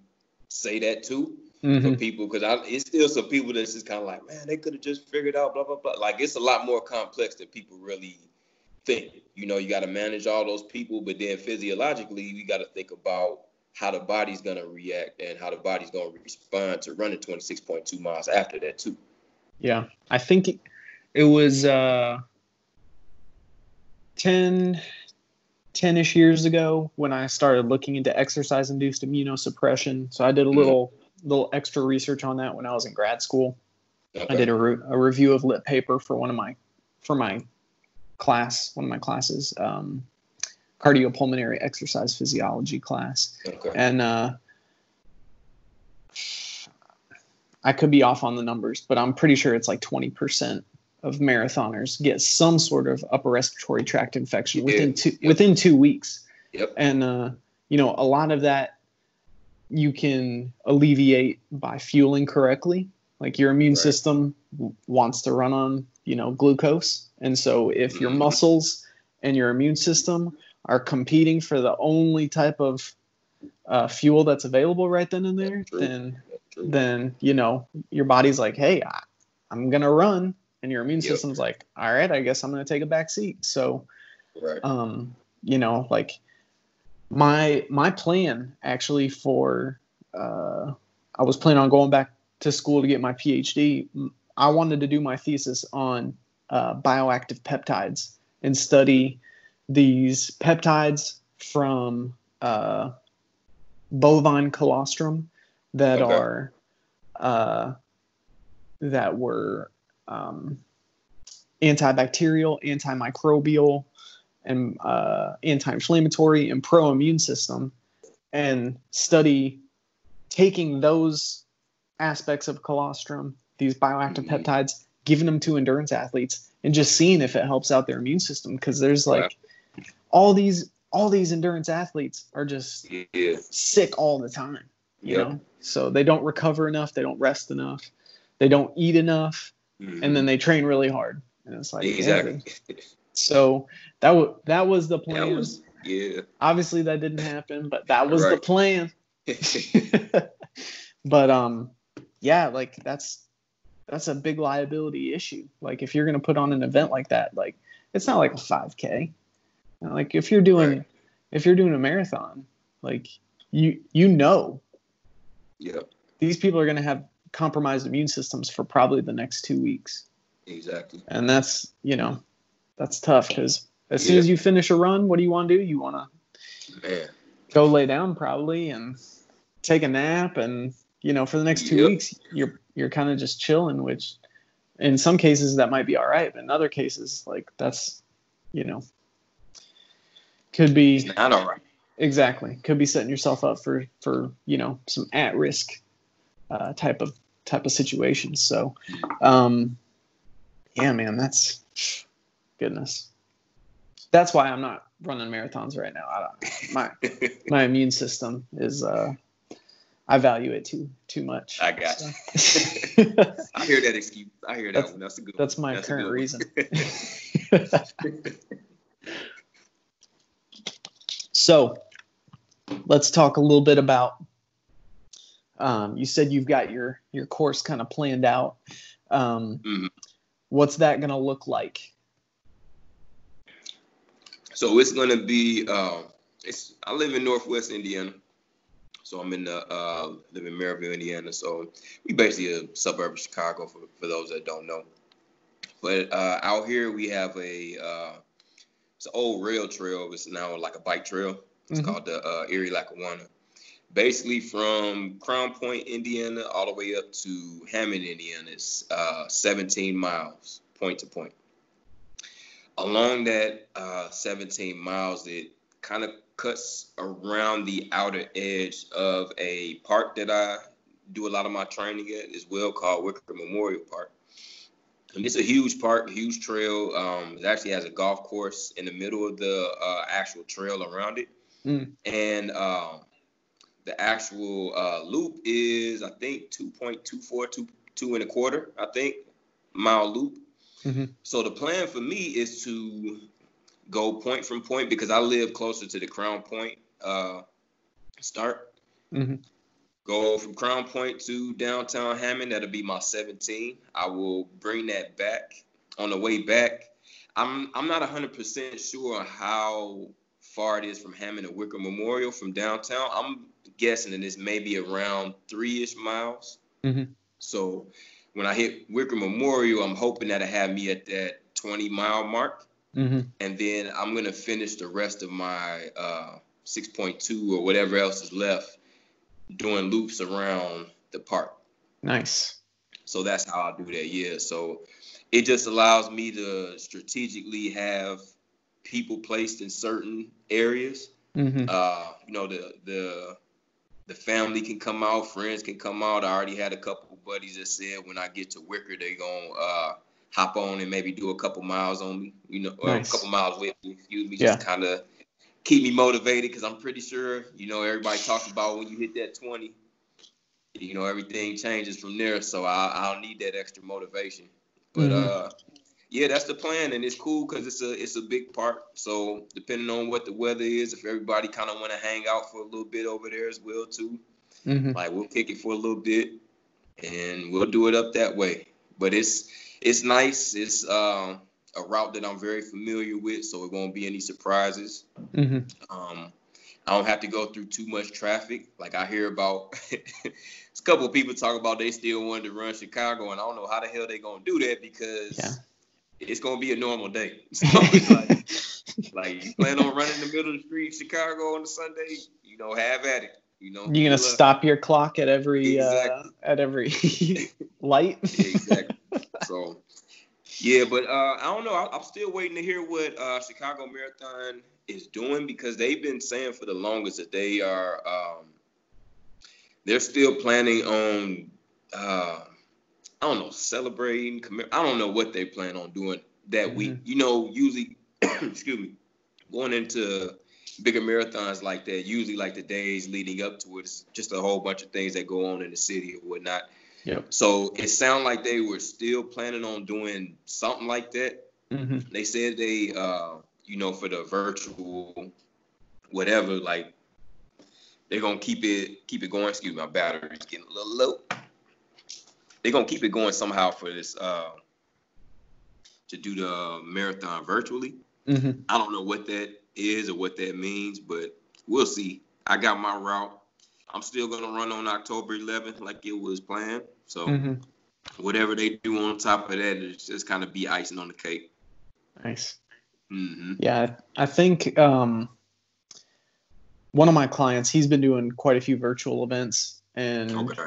say that too Mhm. for people because I it's still some people that's just kind of like, man, they could have just figured out blah blah blah. Like it's a lot more complex than people really think. You know, you got to manage all those people, but then physiologically, you got to think about how the body's gonna react and how the body's gonna respond to running 26.2 miles after that too. Yeah. I think it, it was uh 10 10ish years ago when I started looking into exercise induced immunosuppression. So I did a Mhm. little little extra research on that when I was in grad school. Okay. I did a, re- a review of lit paper for one of my for my class, one of my classes, um, cardiopulmonary exercise physiology class, Okay. and uh, I could be off on the numbers, but I'm pretty sure it's like 20% of marathoners get some sort of upper respiratory tract infection Yeah. within two Yep. within two weeks Yep. and uh, you know a lot of that you can alleviate by fueling correctly like your immune Right. system w- wants to run on you know glucose and so if your Mhm. muscles and your immune system are competing for the only type of uh, fuel that's available right then and there then then you know your body's like hey I, i'm gonna run and your immune Yep. system's like all right i guess i'm gonna take a back seat so Right. um you know like my my plan actually for uh i was planning on going back to school to get my phd i wanted to do my thesis on uh, bioactive peptides and study these peptides from uh, bovine colostrum that Okay. are uh, that were um, antibacterial, antimicrobial, and uh, anti-inflammatory and pro-immune system, and study taking those aspects of colostrum, these bioactive Mhm. peptides, giving them to endurance athletes, and just seeing if it helps out their immune system. Because there's like all these all these endurance athletes are just Yeah. sick all the time you Yep. know so they don't recover enough they don't rest enough they don't eat enough Mhm. and then they train really hard and it's like exactly. Hey. So that was that was the plan. Was yeah. Obviously, that didn't happen, but that was the plan. [laughs] but um, yeah, like that's that's a big liability issue. Like if you're gonna put on an event like that, like it's not like a 5K. Like if you're doing Right. if you're doing a marathon, like you you know yeah. these people are gonna have compromised immune systems for probably the next two weeks, Exactly. and that's you know that's tough because as soon as you finish a run, what do you want to do? You want to go lay down probably and take a nap and you know for the next two Yep. weeks you're you're kind of just chilling which in some cases that might be all right but in other cases like that's you know could be It's not all right. exactly could be setting yourself up for for you know some at risk uh, type of type of situations so um yeah man that's goodness that's why i'm not running marathons right now I don't, my [laughs] my immune system is uh I value it too too much. I got So- [laughs] I hear that excuse. I hear that That's- one. That's a good that's my a current reason. [laughs] so let's talk a little bit about um, you said you've got your your course kind of planned out. Um, Mhm. What's that going to look like? So it's gonna be. Uh, it's. I live in Northwest Indiana, so I'm in the uh, live in Merrillville, Indiana. So we basically a suburb of Chicago for, for those that don't know. But uh, out here we have a. It's an old rail trail. It's now like a bike trail. It's Mhm. called the uh, Erie Lackawanna. Basically, from Crown Point, Indiana, all the way up to Hammond, Indiana, it's uh, 17 miles, point to point. Along that uh, 17 miles, it kind of cuts around the outer edge of a park that I do a lot of my training at as well, called Wicker Memorial Park. And it's a huge park, huge trail. Um, it actually has a golf course in the middle of the uh, actual trail around it. Mm. And um, the actual uh, loop is, I think, 2.24, two, two and a quarter, I think, mile loop. Mhm. So the plan for me is to go point from point because I live closer to the Crown Point uh, start. Mhm. Go from Crown Point to downtown Hammond. That'll be my 17. I will bring that back on the way back. I'm I'm not 100% sure on how far it is from Hammond to Wicker Memorial from downtown. I'm guessing that it's maybe around three-ish miles. Mhm. So when I hit Wicker Memorial, I'm hoping that'll have me at that 20 mile mark hmm and then I'm gonna finish the rest of my uh, 6.2 or whatever else is left doing loops around the park. Nice. So that's how I do that. Yeah. So it just allows me to strategically have people placed in certain areas. hmm Uh, you know, the the the family can come out, friends can come out. I already had a couple buddies that said when I get to Wicker, they gonna uh, hop on and maybe do a couple miles on me. You know, or Nice. a couple miles with me. Excuse me, Yeah. just kind of keep me motivated because I'm pretty sure you know everybody talks about when you hit that 20, you know everything changes from there. So I, I'll need that extra motivation. But Mhm. uh, yeah, that's the plan, and it's cool because it's a it's a big park. So depending on what the weather is, if everybody kind of want to hang out for a little bit over there as well too, hmm like we'll kick it for a little bit, and we'll do it up that way. But it's it's nice. It's um, a route that I'm very familiar with, so it won't be any surprises. hmm Um, I don't have to go through too much traffic. Like I hear about, [laughs] a couple of people talk about they still wanted to run Chicago, and I don't know how the hell they're gonna do that because Yeah. it's gonna be a normal day. [laughs] So it's like, [laughs] like you plan on running the middle of the street, Chicago on a Sunday, you know, have at it. You know, You're gonna stop your clock at every uh, at every light. exactly. So, yeah, but uh, I don't know. I, I'm still waiting to hear what uh, Chicago Marathon is doing because they've been saying for the longest that they are um, they're still planning on uh, I don't know celebrating. I don't know what they plan on doing that week. You know, usually, [clears throat] excuse me, going into bigger marathons like that, usually like the days leading up to it, it's just a whole bunch of things that go on in the city or whatnot. Yep. So it sounded like they were still planning on doing something like that. Mm-hmm. They said they, uh, you know, for the virtual, whatever, like they're gonna keep it keep it going. Excuse me, my battery's getting a little low. They're gonna keep it going somehow for this uh, to do the marathon virtually. Mm-hmm. I don't know what that is or what that means, but we'll see. I got my route. I'm still gonna run on October 11th like it was planned. So Mm-hmm. whatever they do on top of that is just kind of be icing on the cake. Nice. hmm Yeah, I think um, one of my clients, he's been doing quite a few virtual events, and Okay.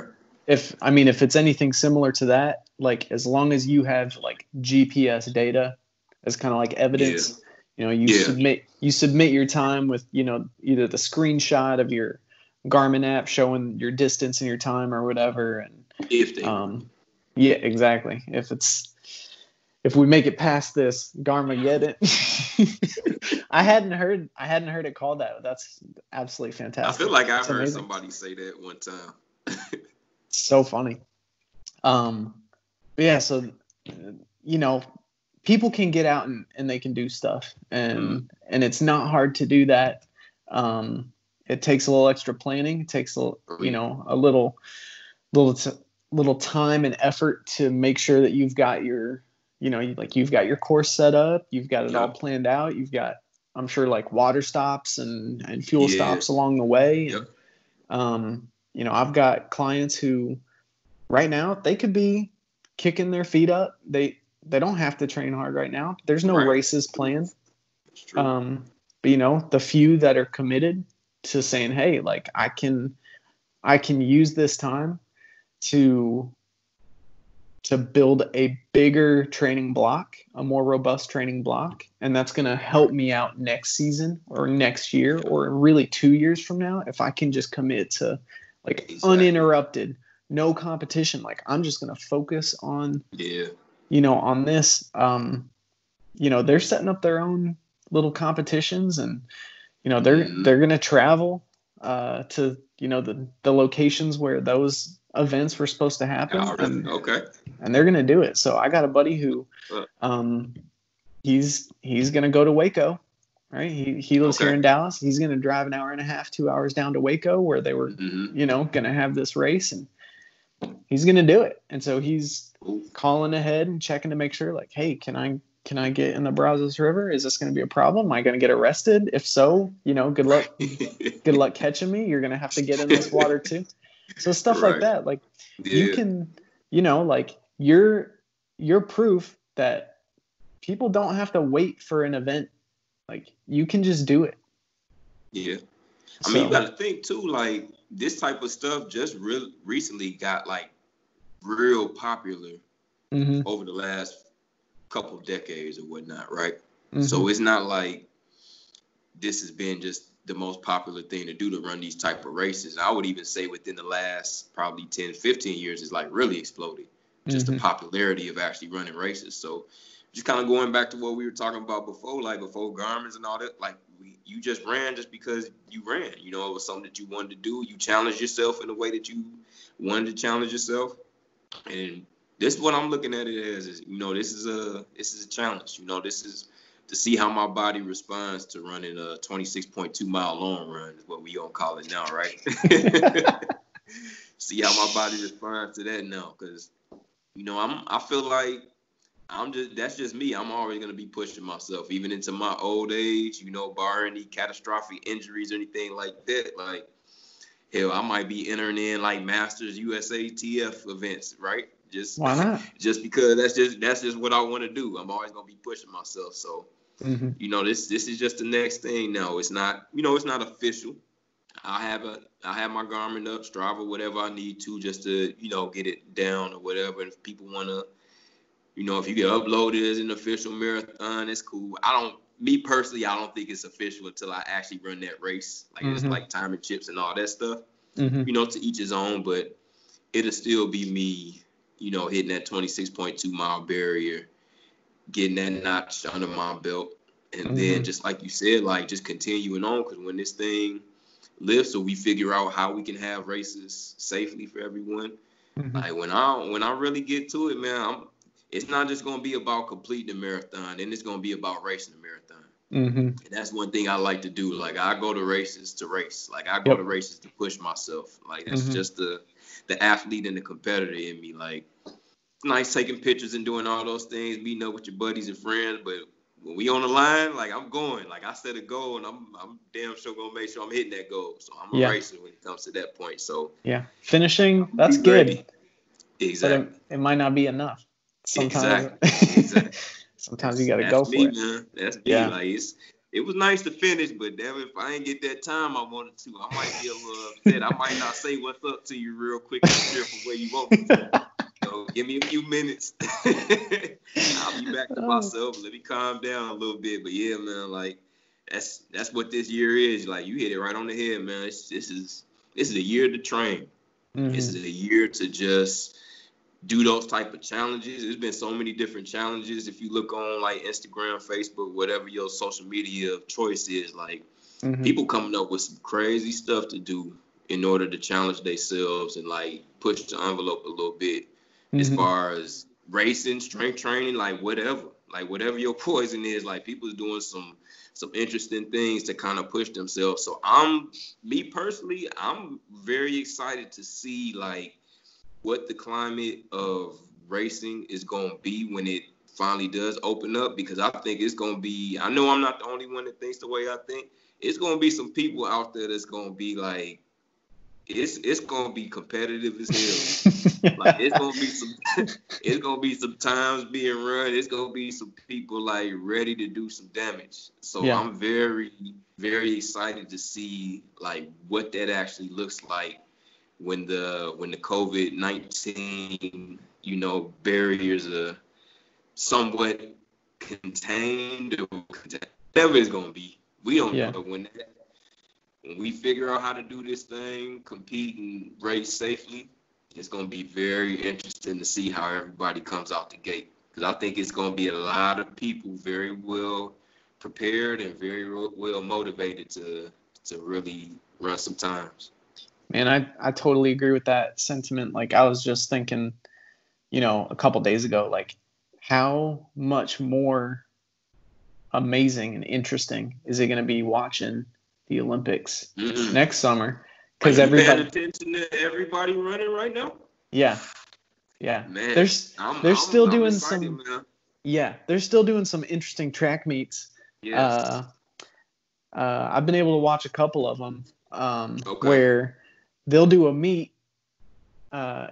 if I mean if it's anything similar to that, like as long as you have like GPS data as kind of like evidence, you know, you Yeah. submit you submit your time with you know either the screenshot of your Garmin app showing your distance and your time or whatever, and If they um, yeah, exactly. If it's if we make it past this Garmin, get it. [laughs] I hadn't heard I hadn't heard it called that. That's absolutely fantastic. I feel like I've heard amazing. somebody say that one time. [laughs] so funny. Um, yeah, so you know, people can get out and, and they can do stuff, and Mhm. and it's not hard to do that. Um, it takes a little extra planning. It takes a little, you know a little little t- little time and effort to make sure that you've got your you know like you've got your course set up, you've got it all planned out, you've got I'm sure like water stops and and fuel Yeah. stops along the way. Yep. And, um, you know, I've got clients who right now they could be kicking their feet up. They they don't have to train hard right now. There's no Right. races planned. Um, but you know, the few that are committed to saying, "Hey, like I can, I can use this time to to build a bigger training block, a more robust training block, and that's going to help me out next season or next year or really two years from now if I can just commit to like Exactly. uninterrupted, no competition. Like I'm just going to focus on yeah. you know, on this, um, you know, they're setting up their own little competitions and, you know, they're, Mhm. they're going to travel, uh, to, you know, the, the locations where those events were supposed to happen and, Okay. and they're going to do it. So I got a buddy who, Uh. um, he's, he's going to go to Waco, right? He, he lives here in Dallas. He's going to drive an hour and a half, two hours down to Waco where they were, hmm you know, going to have this race and he's going to do it. And so he's, calling ahead and checking to make sure like hey can i can i get in the brazos river? Is this going to be a problem? Am i going to get arrested? If so you know good luck [laughs] good luck catching me. You're going to have to get in this water too. So stuff like that like yeah. you can you know like you're you're proof that people don't have to wait for an event. Like you can just do it. Yeah. I mean, you got to think too. Like this type of stuff just real recently got like real popular Mhm, over the last couple decades or whatnot, right? mhm. So it's not like this has been just the most popular thing to do to run these type of races. I would even say within the last probably 10, 15 years, it's like really exploded. Just Mhm. the popularity of actually running races. So just kind of going back to what we were talking about before, like before Garmin's and all that, like we, you just ran just because you ran. You know, it was something that you wanted to do. You challenged yourself in the way that you wanted to challenge yourself. And this is what I'm looking at it as is, you know, this is a this is a challenge. You know, this is to see how my body responds to running a 26.2 mile long run is what we gonna call it now, right? [laughs] see how my body responds to that now, because you know I'm I feel like I'm just that's just me. I'm always gonna be pushing myself, even into my old age. You know, barring any catastrophic injuries or anything like that. Like hell, I might be entering in like Masters USA TF events, right? Just why not [laughs] just because that's just that's just what I want to do. I'm always gonna be pushing myself. So Mhm. you know this this is just the next thing now. It's not you know it's not official. I have a I have my Garmin up, Strava, whatever I need to just to you know get it down or whatever. And if people wanna, you know, if you get uploaded as an official marathon, it's cool. I don't me personally, I don't think it's official until I actually run that race. Like it's Mhm. like time and chips and all that stuff Mhm. you know, to each his own, but it'll still be me, you know, hitting that 26.2 mile barrier, getting that notch under my belt. And then Mhm. just like you said, like just continuing on because when this thing lifts, so we figure out how we can have races safely for everyone. Mm-hmm. Like when I when I really get to it, man, I'm, it's not just gonna be about completing the marathon, and it's gonna be about racing the marathon. Mm-hmm. And that's one thing I like to do. Like I go to races to race. Like I go yep. to races to push myself. Like that's mm-hmm. just the the athlete and the competitor in me. Like nice taking pictures and doing all those things, meeting up with your buddies and friends, but when we on the line, like I'm going. Like I set a goal, and I'm I'm damn sure gonna make sure I'm hitting that goal. So I'm a yeah. racer when it comes to that point. So yeah, finishing that's good. Ready. Exactly. It, it, might not be enough. Sometimes. Exactly. [laughs] exactly. Sometimes you got to go for me, it. Man. That's me. Yeah. Like it's, it was nice to finish, but damn, if I ain't get that time I wanted to, I might be a little upset. I might not say what's up to you real quick and from where you want me to. So give me a few minutes. [laughs] I'll be back to oh. myself. Let me calm down a little bit. But yeah, man, like that's that's what this year is. Like you hit it right on the head, man. It's, this is this is a year to train. Mm-hmm. This is a year to just do those type of challenges. There's been so many different challenges. If you look on like Instagram, Facebook, whatever your social media of choice is, like mm-hmm. people coming up with some crazy stuff to do in order to challenge themselves and like push the envelope a little bit mm-hmm. as far as racing, strength training, like whatever. Like whatever your [laughs] poison is, like people's doing some some interesting things to kind of push themselves. So I'm me personally, I'm very excited to see like what the climate of racing is going to be when it finally does open up because I think it's going to be I know I'm not the only one that thinks the way I think. It's going to be some people out there that's going to be like it's it's going to be competitive as hell. [laughs] like it's going to be some [laughs] it's going to be some times being run. It's going to be some people like ready to do some damage. So yeah. I'm very very excited to see like what that actually looks like when the when the COVID nineteen you know barriers are somewhat contained or whatever it's gonna be. We don't yeah. know when that, when we figure out how to do this thing, compete and race safely. It's gonna be very interesting to see how everybody comes out the gate because I think it's gonna be a lot of people very well prepared and very well motivated to to really run some times. Man, I, I totally agree with that sentiment. Like I was just thinking, you know, a couple days ago, like how much more amazing and interesting is it going to be watching the Olympics mm-hmm. next summer? Because everybody attention to everybody running right now. Yeah, yeah. Man, there's I'm, they're I'm, still I'm doing excited, some. Man. Yeah, they're still doing some interesting track meets. Yes. Uh, uh, I've been able to watch a couple of them um, okay. where they'll do a meet uh,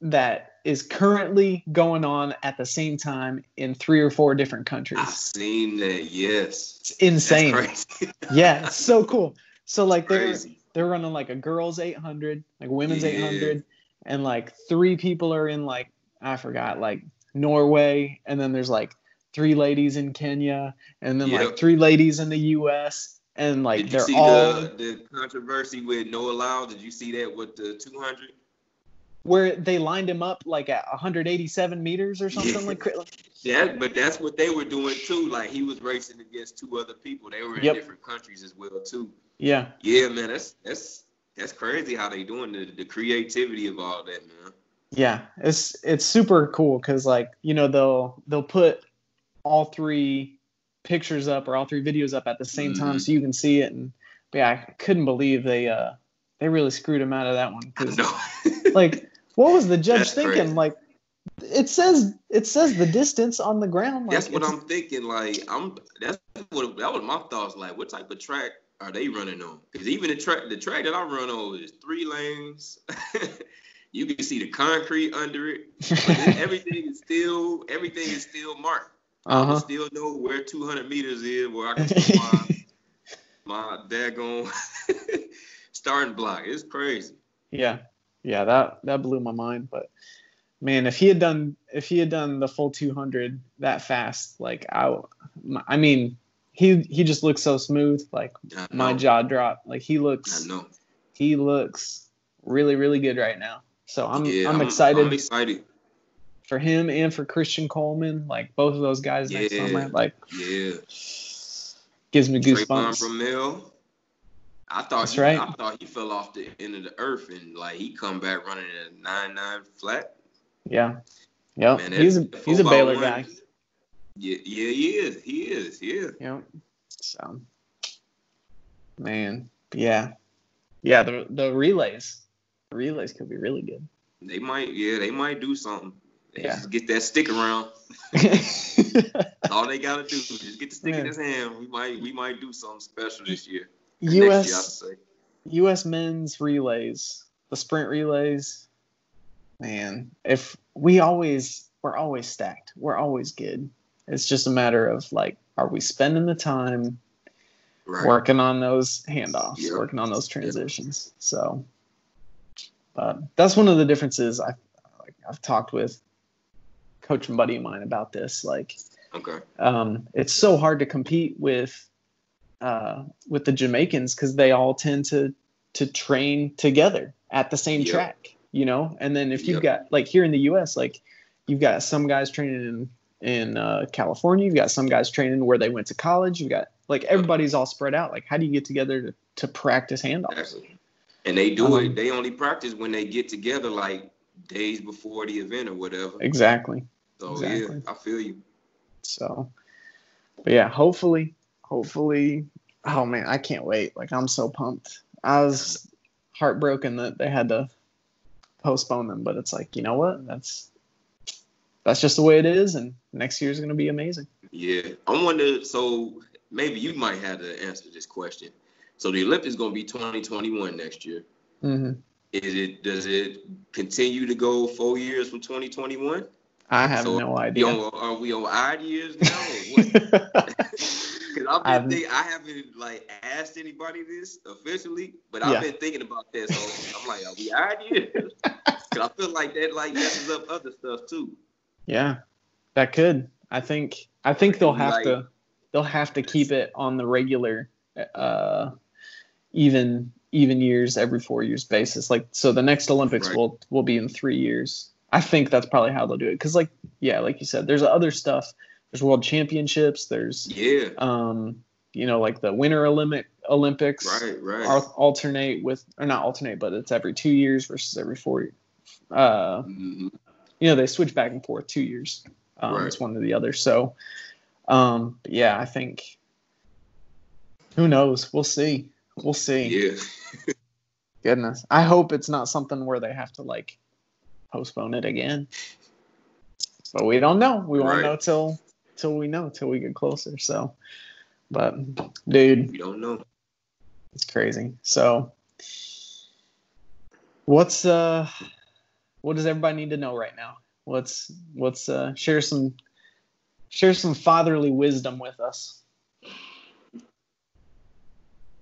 that is currently going on at the same time in three or four different countries. I've seen that. Yes, it's insane. [laughs] yeah, it's so cool. So like they're they're running like a girls 800, like women's yeah. 800, and like three people are in like I forgot like Norway, and then there's like three ladies in Kenya, and then yep. like three ladies in the U.S and like Did you see all the, the controversy with Noah Lyles. Did you see that with the 200? Where they lined him up like at 187 meters or something like. Yeah, but that's what they were doing too. Like he was racing against two other people. They were in yep. different countries as well too. Yeah. Yeah, man. That's that's that's crazy how they doing the, the creativity of all that, man. Yeah, it's it's super cool because like you know they'll they'll put all three pictures up or all three videos up at the same time mm-hmm. so you can see it. And yeah, I couldn't believe they uh they really screwed him out of that one. Cause, [laughs] like, what was the judge That's thinking? Crazy. Like, it says it says the distance on the ground. Like, that's what I'm thinking. Like, I'm that's what that was my thoughts. Like, what type of track are they running on? Because even the track the track that I run on is three lanes. [laughs] you can see the concrete under it. [laughs] everything is still everything is still marked. Uh-huh. I still know where 200 meters is, where I can put my [laughs] my daggone [laughs] starting block. It's crazy. Yeah, yeah, that that blew my mind. But man, if he had done if he had done the full 200 that fast, like I, I mean, he he just looks so smooth. Like my jaw dropped. Like he looks. I know. He looks really really good right now. So I'm yeah, I'm, I'm excited. I'm excited for him and for Christian Coleman, like both of those guys yeah, next summer, like yeah, gives me goosebumps. I thought That's he, right. I thought he fell off the end of the earth and like he come back running a nine nine flat. Yeah. Yep. Man, he's a he's a 4x1 Baylor guy. Yeah, yeah, he is. He is. Yeah. Yep. So, man, yeah, yeah. The the relays, the relays could be really good. They might. Yeah, they might do something. Yeah. Just get that stick around. [laughs] All they gotta do. Is just get the stick in his hand. We might. We might do something special this year. Next year, U.S. U.S. men's relays, the sprint relays. Man, if we always we're always stacked, we're always good. It's just a matter of like, are we spending the time Right. working on those handoffs, Yep. working on those transitions. So, but that's one of the differences. I I've talked with coach and buddy of mine about this. Like, Okay. um, it's so hard to compete with uh, with the Jamaicans because they all tend to to train together at the same Yep. track, you know. And then if you've Yep. got like here in the U.S., like you've got some guys training in in uh, California, you've got some guys training where they went to college, you've got like everybody's all spread out. Like, how do you get together to, to practice handoffs? Exactly. And they do Um, it. They only practice when they get together, like days before the event or whatever. Exactly. So exactly. yeah, I feel you. So, but yeah, hopefully, hopefully. Oh man, I can't wait. Like I'm so pumped. I was heartbroken that they had to postpone them, but it's like you know what? That's that's just the way it is, and next year's gonna be amazing. Yeah, I wonder. So maybe you might have to answer this question. So the Olympics gonna be 2021 next year. hmm Is it? Does it continue to go four years from 2021? I [laughs] have So no idea. on, are we on odd years now? Because [laughs] [laughs] I've been I've- think, I haven't like asked anybody this officially, but I've been thinking about that. So I'm like, are we odd years? Because I feel like that like messes up other stuff too. yeah, that could. I think. I think they'll have Like- to. They'll have to keep it on the regular, uh, even even years every four years basis. Like so, the next Olympics Right. will will be in three years. I think that's probably how they'll do it. Because like yeah, like you said, there's other stuff. There's world championships. There's Yeah. um, you know, like the Winter Olympic Olympics Right. Right. al- alternate with or not alternate, but it's every two years versus every four. Uh, Mhm. you know they switch back and forth two years um, Right. it's one or the other so um but yeah i think who knows we'll see we'll see Yeah. [laughs] goodness i hope it's not something where they have to like postpone it again but we don't know we won't Right. know till till we know till we get closer so but dude We don't know. it's crazy so what's uh what does everybody need to know right now let's let's uh share some share some fatherly wisdom with us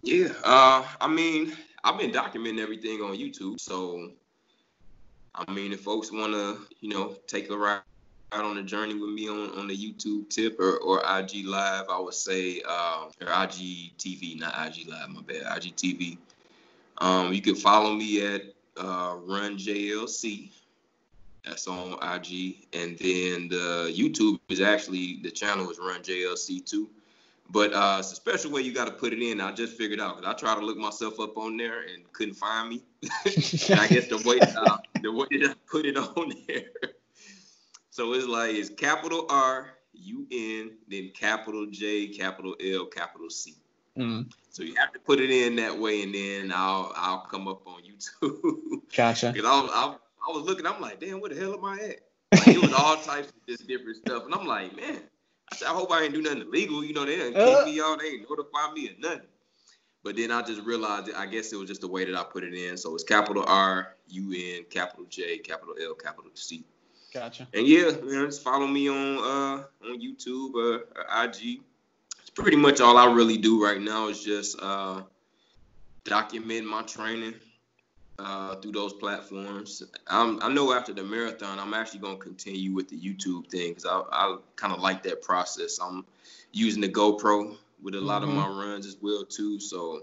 Yeah. Uh, I mean, I've been documenting everything on YouTube, so I mean, if folks want to, you know, take a ride out on a journey with me on, on the YouTube tip or, or IG Live, I would say, uh, or IG TV, not IG Live, my bad, IG TV. Um, you can follow me at uh, Run JLC. That's on IG, and then the YouTube is actually the channel is Run JLC too. But uh, it's a special way you got to put it in. I just figured out because I tried to look myself up on there and couldn't find me. [laughs] I guess the way uh, the way that I put it [laughs] on there. So it's like it's capital R U N then capital J capital L capital C. Mm, So you have to put it in that way, and then I'll I'll come up on YouTube. gotcha [laughs] Because I, was- I, I was looking, I'm like, damn, where the hell am I at? Like, it was all types of just different stuff. And I'm like, man, I said, I hope I ain't do nothing illegal. You know, they didn't Uh. kick me out, they ain't notify me or nothing. But then I just realized, I guess it was just the way that I put it in. So it's capital R, U N, capital J, capital L, capital C. gotcha And yeah, man, just follow me on uh on YouTube or, or IG. It's pretty much all I really do right now is just uh document my training uh through those platforms. I'm, I know after the marathon, I'm actually gonna continue with the YouTube thing because I I kind of like that process. I'm using the GoPro with a lot Mhm. of my runs as well too, so.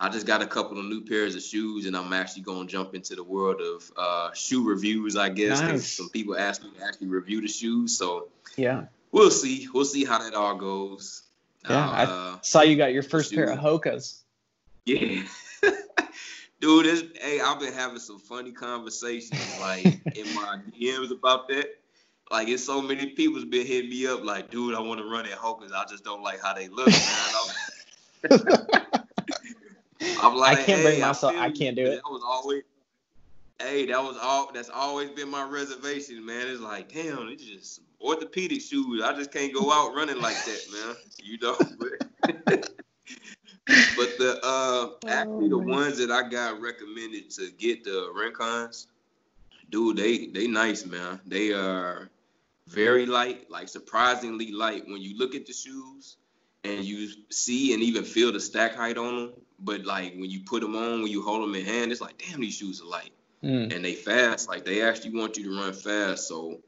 I just got a couple of new pairs of shoes, and I'm actually gonna jump into the world of uh, shoe reviews. I guess Nice. some people asked me to actually review the shoes, so yeah we'll see. We'll see how that all goes. Yeah, uh, saw you got your first Shoe. pair of hokas Yeah. [laughs] Dude, this hey, I've been having some funny conversations like [laughs] in my DMs about that. Like it's so many people's been hitting me up like, dude, I want to run at Hokas. I just don't like how they look, man. [laughs] I'm like, I can't hey, bring myself. I, I can't do it. That was always, hey, that was all. That's always been my reservation, man. It's like, damn, it's just orthopedic shoes. I just can't go out running like that, man. You know. [laughs] but the uh, [laughs] actually the oh, ones that I got recommended to get the Rincons, dude, they they nice, man. They are very light, like surprisingly light. When you look at the shoes and you see and even feel the stack height on them, but like when you put them on, when you hold them in hand, it's like, damn, these shoes are light. Mm. And they fast, like they actually want you to run fast. So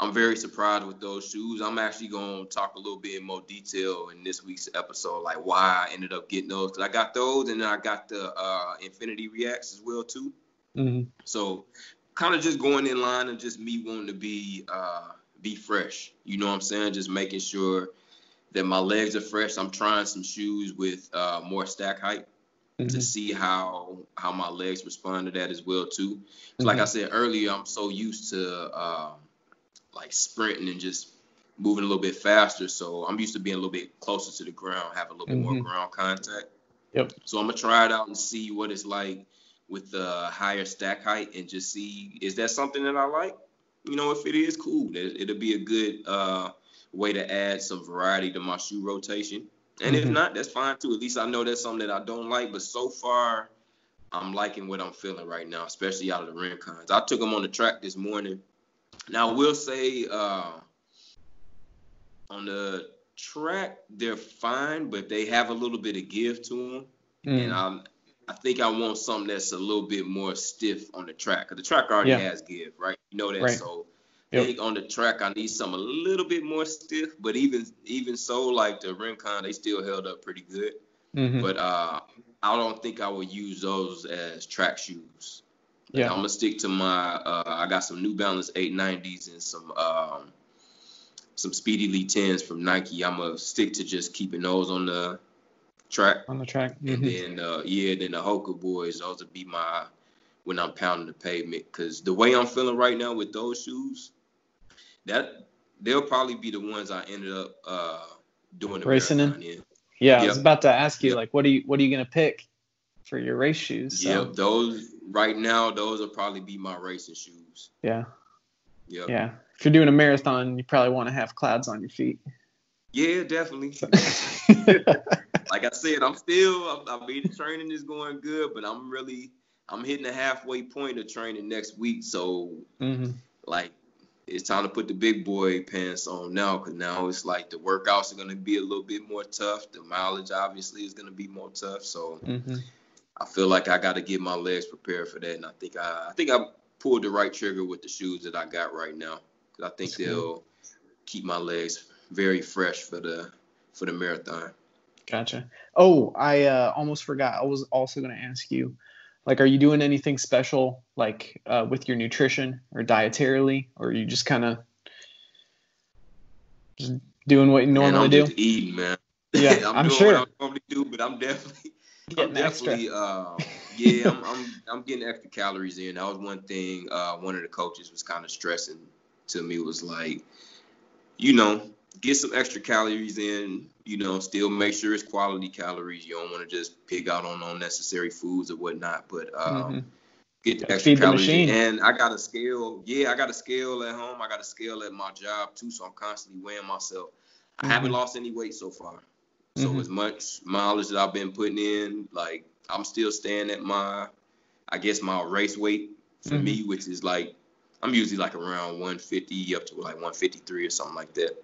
I'm very surprised with those shoes. I'm actually gonna talk a little bit in more detail in this week's episode, like why I ended up getting those. Cause I got those, and then I got the uh, Infinity Reacts as well too. Mm-hmm. So kind of just going in line and just me wanting to be uh, be fresh. You know what I'm saying? Just making sure that my legs are fresh. I'm trying some shoes with uh, more stack height mm-hmm. to see how how my legs respond to that as well too. Mm-hmm. Like I said earlier, I'm so used to uh, like sprinting and just moving a little bit faster. So I'm used to being a little bit closer to the ground, have a little bit mm-hmm. more ground contact. Yep. So I'm gonna try it out and see what it's like with the higher stack height and just see is that something that I like. You know, if it is, cool. It'll be a good uh, way to add some variety to my shoe rotation. And mm-hmm. if not, that's fine too. At least I know that's something that I don't like. But so far, I'm liking what I'm feeling right now, especially out of the Rincons. I took them on the track this morning now, I will say uh, on the track, they're fine, but they have a little bit of give to them. Mm. And I'm, I think I want something that's a little bit more stiff on the track. Cause the track already yeah. has give, right? You know that. Right. So yep. I think on the track, I need something a little bit more stiff. But even even so, like the Rincon, they still held up pretty good. Mm-hmm. But uh, I don't think I would use those as track shoes. Yeah. I'm gonna stick to my. Uh, I got some New Balance 890s and some um, some Speed Elite 10s from Nike. I'm gonna stick to just keeping those on the track. On the track. Mm-hmm. And then uh, yeah, then the Hoka boys. Those would be my when I'm pounding the pavement. Cause the way I'm feeling right now with those shoes, that they'll probably be the ones I ended up uh, doing the racing in. in. Yeah, yep. I was about to ask you yep. like, what are you what are you gonna pick for your race shoes? So. Yep, those right now, those will probably be my racing shoes. Yeah. Yeah. Yeah. If you're doing a marathon, you probably want to have clouds on your feet. Yeah, definitely. [laughs] [laughs] like I said, I'm still. I, I mean, the training is going good, but I'm really. I'm hitting the halfway point of training next week, so mm-hmm. like it's time to put the big boy pants on now because now it's like the workouts are going to be a little bit more tough. The mileage obviously is going to be more tough. So mm-hmm. I feel like I got to get my legs prepared for that, and I think I, I think I pulled the right trigger with the shoes that I got right now. Cause I think That's they'll cool. keep my legs very fresh for the for the marathon. Gotcha. Oh, I uh, almost forgot. I was also going to ask you, like, are you doing anything special, like uh, with your nutrition or dietarily, or are you just kind of just doing what you normally man, I'm do? eating, man. Yeah, [laughs] I'm, I'm sure. I normally do, but I'm definitely I'm definitely, uh, [laughs] yeah, I'm, I'm, I'm getting extra calories in. That was one thing. Uh, one of the coaches was kind of stressing to me was like, you know, get some extra calories in. You know, still make sure it's quality calories. You don't want to just pig out on unnecessary foods or whatnot. But um, mm-hmm. get the extra calories. The and I got a scale. Yeah, I got a scale at home. I got a scale at my job too. So I'm constantly weighing myself. I mm-hmm. haven't lost any weight so far. So mm-hmm. as much mileage that I've been putting in, like I'm still staying at my, I guess my race weight for mm-hmm. me, which is like I'm usually like around 150 up to like 153 or something like that.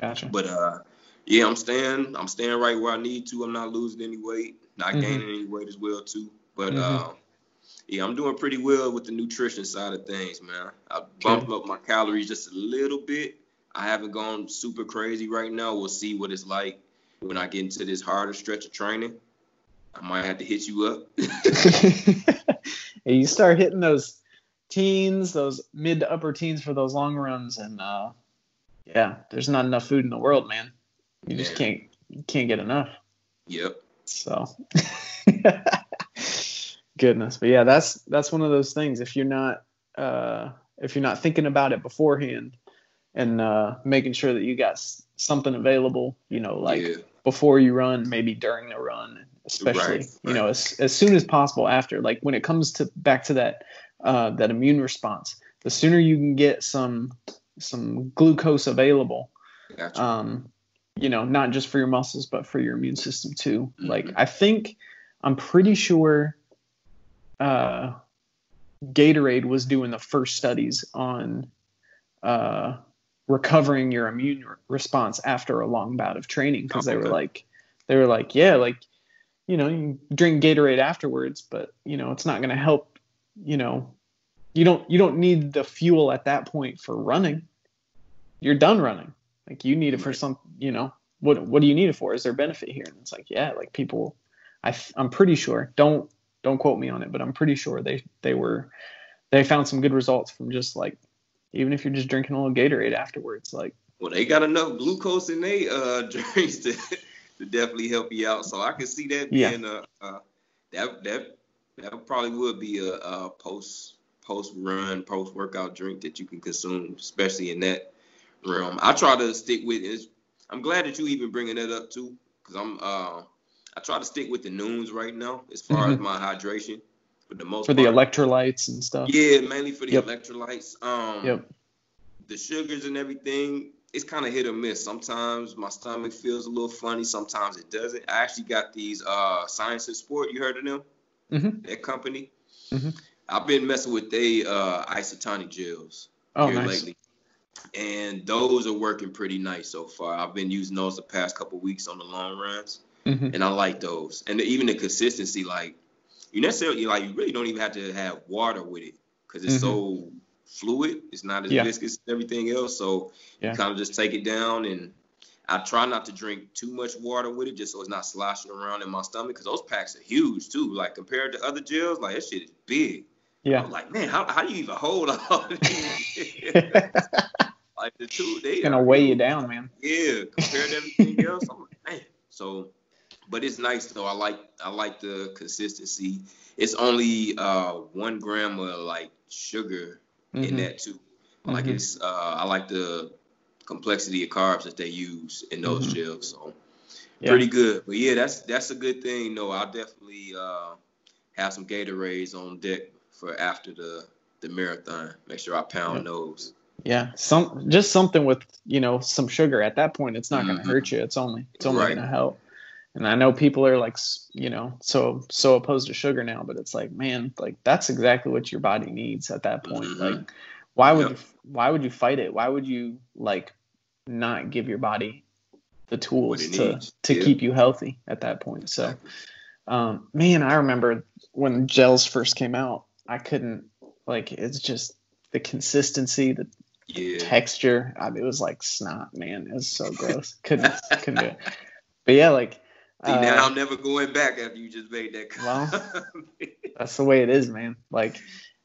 Gotcha. But uh, yeah, I'm staying, I'm staying right where I need to. I'm not losing any weight, not mm-hmm. gaining any weight as well too. But uh, yeah, I'm doing pretty well with the nutrition side of things, man. I bumped up my calories just a little bit. I haven't gone super crazy right now. We'll see what it's like when I get into this harder stretch of training, I might have to hit you up. [laughs] [laughs] And you start hitting those teens, those mid to upper teens for those long runs, and uh, yeah, there's not enough food in the world, man. You just can't you can't get enough. Yep. So [laughs] Goodness, but yeah, that's that's one of those things. If you're not uh, if you're not thinking about it beforehand and uh, making sure that you got something available, you know, like yeah. Before you run, maybe during the run, especially, right, you know, as, as soon as possible after. Like when it comes to back to that uh, that immune response, the sooner you can get some some glucose available, gotcha. um, you know, not just for your muscles but for your immune system too. Mm-hmm. Like I think I'm pretty sure uh, Gatorade was doing the first studies on uh, recovering your immune response after a long bout of training because oh, they were like they were like yeah like you know you drink Gatorade afterwards but you know it's not going to help you know you don't you don't need the fuel at that point for running. You're done running. Like you need it for some you know what what do you need it for? Is there benefit here? And it's like yeah like people I I'm pretty sure don't don't quote me on it but I'm pretty sure they they were they found some good results from just like even if you're just drinking a little Gatorade afterwards. Like, well, they got enough glucose in their uh, [laughs] drinks to, to definitely help you out. So I can see that being yeah. a, a that that that probably would be a, a post post run post workout drink that you can consume, especially in that realm. I try to stick with it. I'm glad that you even bringing that up too, because I'm uh I try to stick with the Nuuns right now as far mm-hmm. as my hydration for the most for part. the electrolytes and stuff. Yeah, mainly for the yep. electrolytes. Um, yep. The sugars and everything, it's kind of hit or miss. Sometimes my stomach feels a little funny. Sometimes it doesn't. I actually got these uh, Science in Sport. You heard of them? Mm-hmm. That company. Mm-hmm. I've been messing with they uh, isotonic gels oh, here nice. lately, and those are working pretty nice so far. I've been using those the past couple weeks on the long runs, mm-hmm. and I like those. And even the consistency, like you necessarily like you really don't even have to have water with it because it's mm-hmm. so fluid. It's not as yeah. viscous as everything else. So yeah. you kind of just take it down and I try not to drink too much water with it just so it's not sloshing around in my stomach because those packs are huge too. Like compared to other gels, like that shit is big. Yeah. I'm like, man, how, how do you even hold all these? [laughs] [laughs] like the two, they it's gonna weigh you down, man. Yeah, compared to everything else, I'm like, man. So but it's nice though. I like I like the consistency. It's only uh, one gram of like sugar mm-hmm. in that too. Mm-hmm. Like it's uh, I like the complexity of carbs that they use in those mm-hmm. gels. So yeah. pretty good. But yeah, that's that's a good thing. No, I'll definitely uh, have some Gatorades on deck for after the the marathon. Make sure I pound those. Yeah, some just something with you know some sugar. At that point, it's not going to mm-hmm. hurt you. It's only it's only right. going to help and I know people are like, you know, so so opposed to sugar now, but it's like, man, like that's exactly what your body needs at that point. Mm-hmm. Like, why would yep. you, why would you fight it? Why would you like not give your body the tools to needs. to yeah. keep you healthy at that point? So, um, man, I remember when gels first came out, I couldn't like it's just the consistency, the yeah. texture. I mean, it was like snot, man. It was so [laughs] gross. couldn't couldn't do it. But yeah, like See, uh, now I'm never going back after you just made that. Well, that's the way it is, man. Like,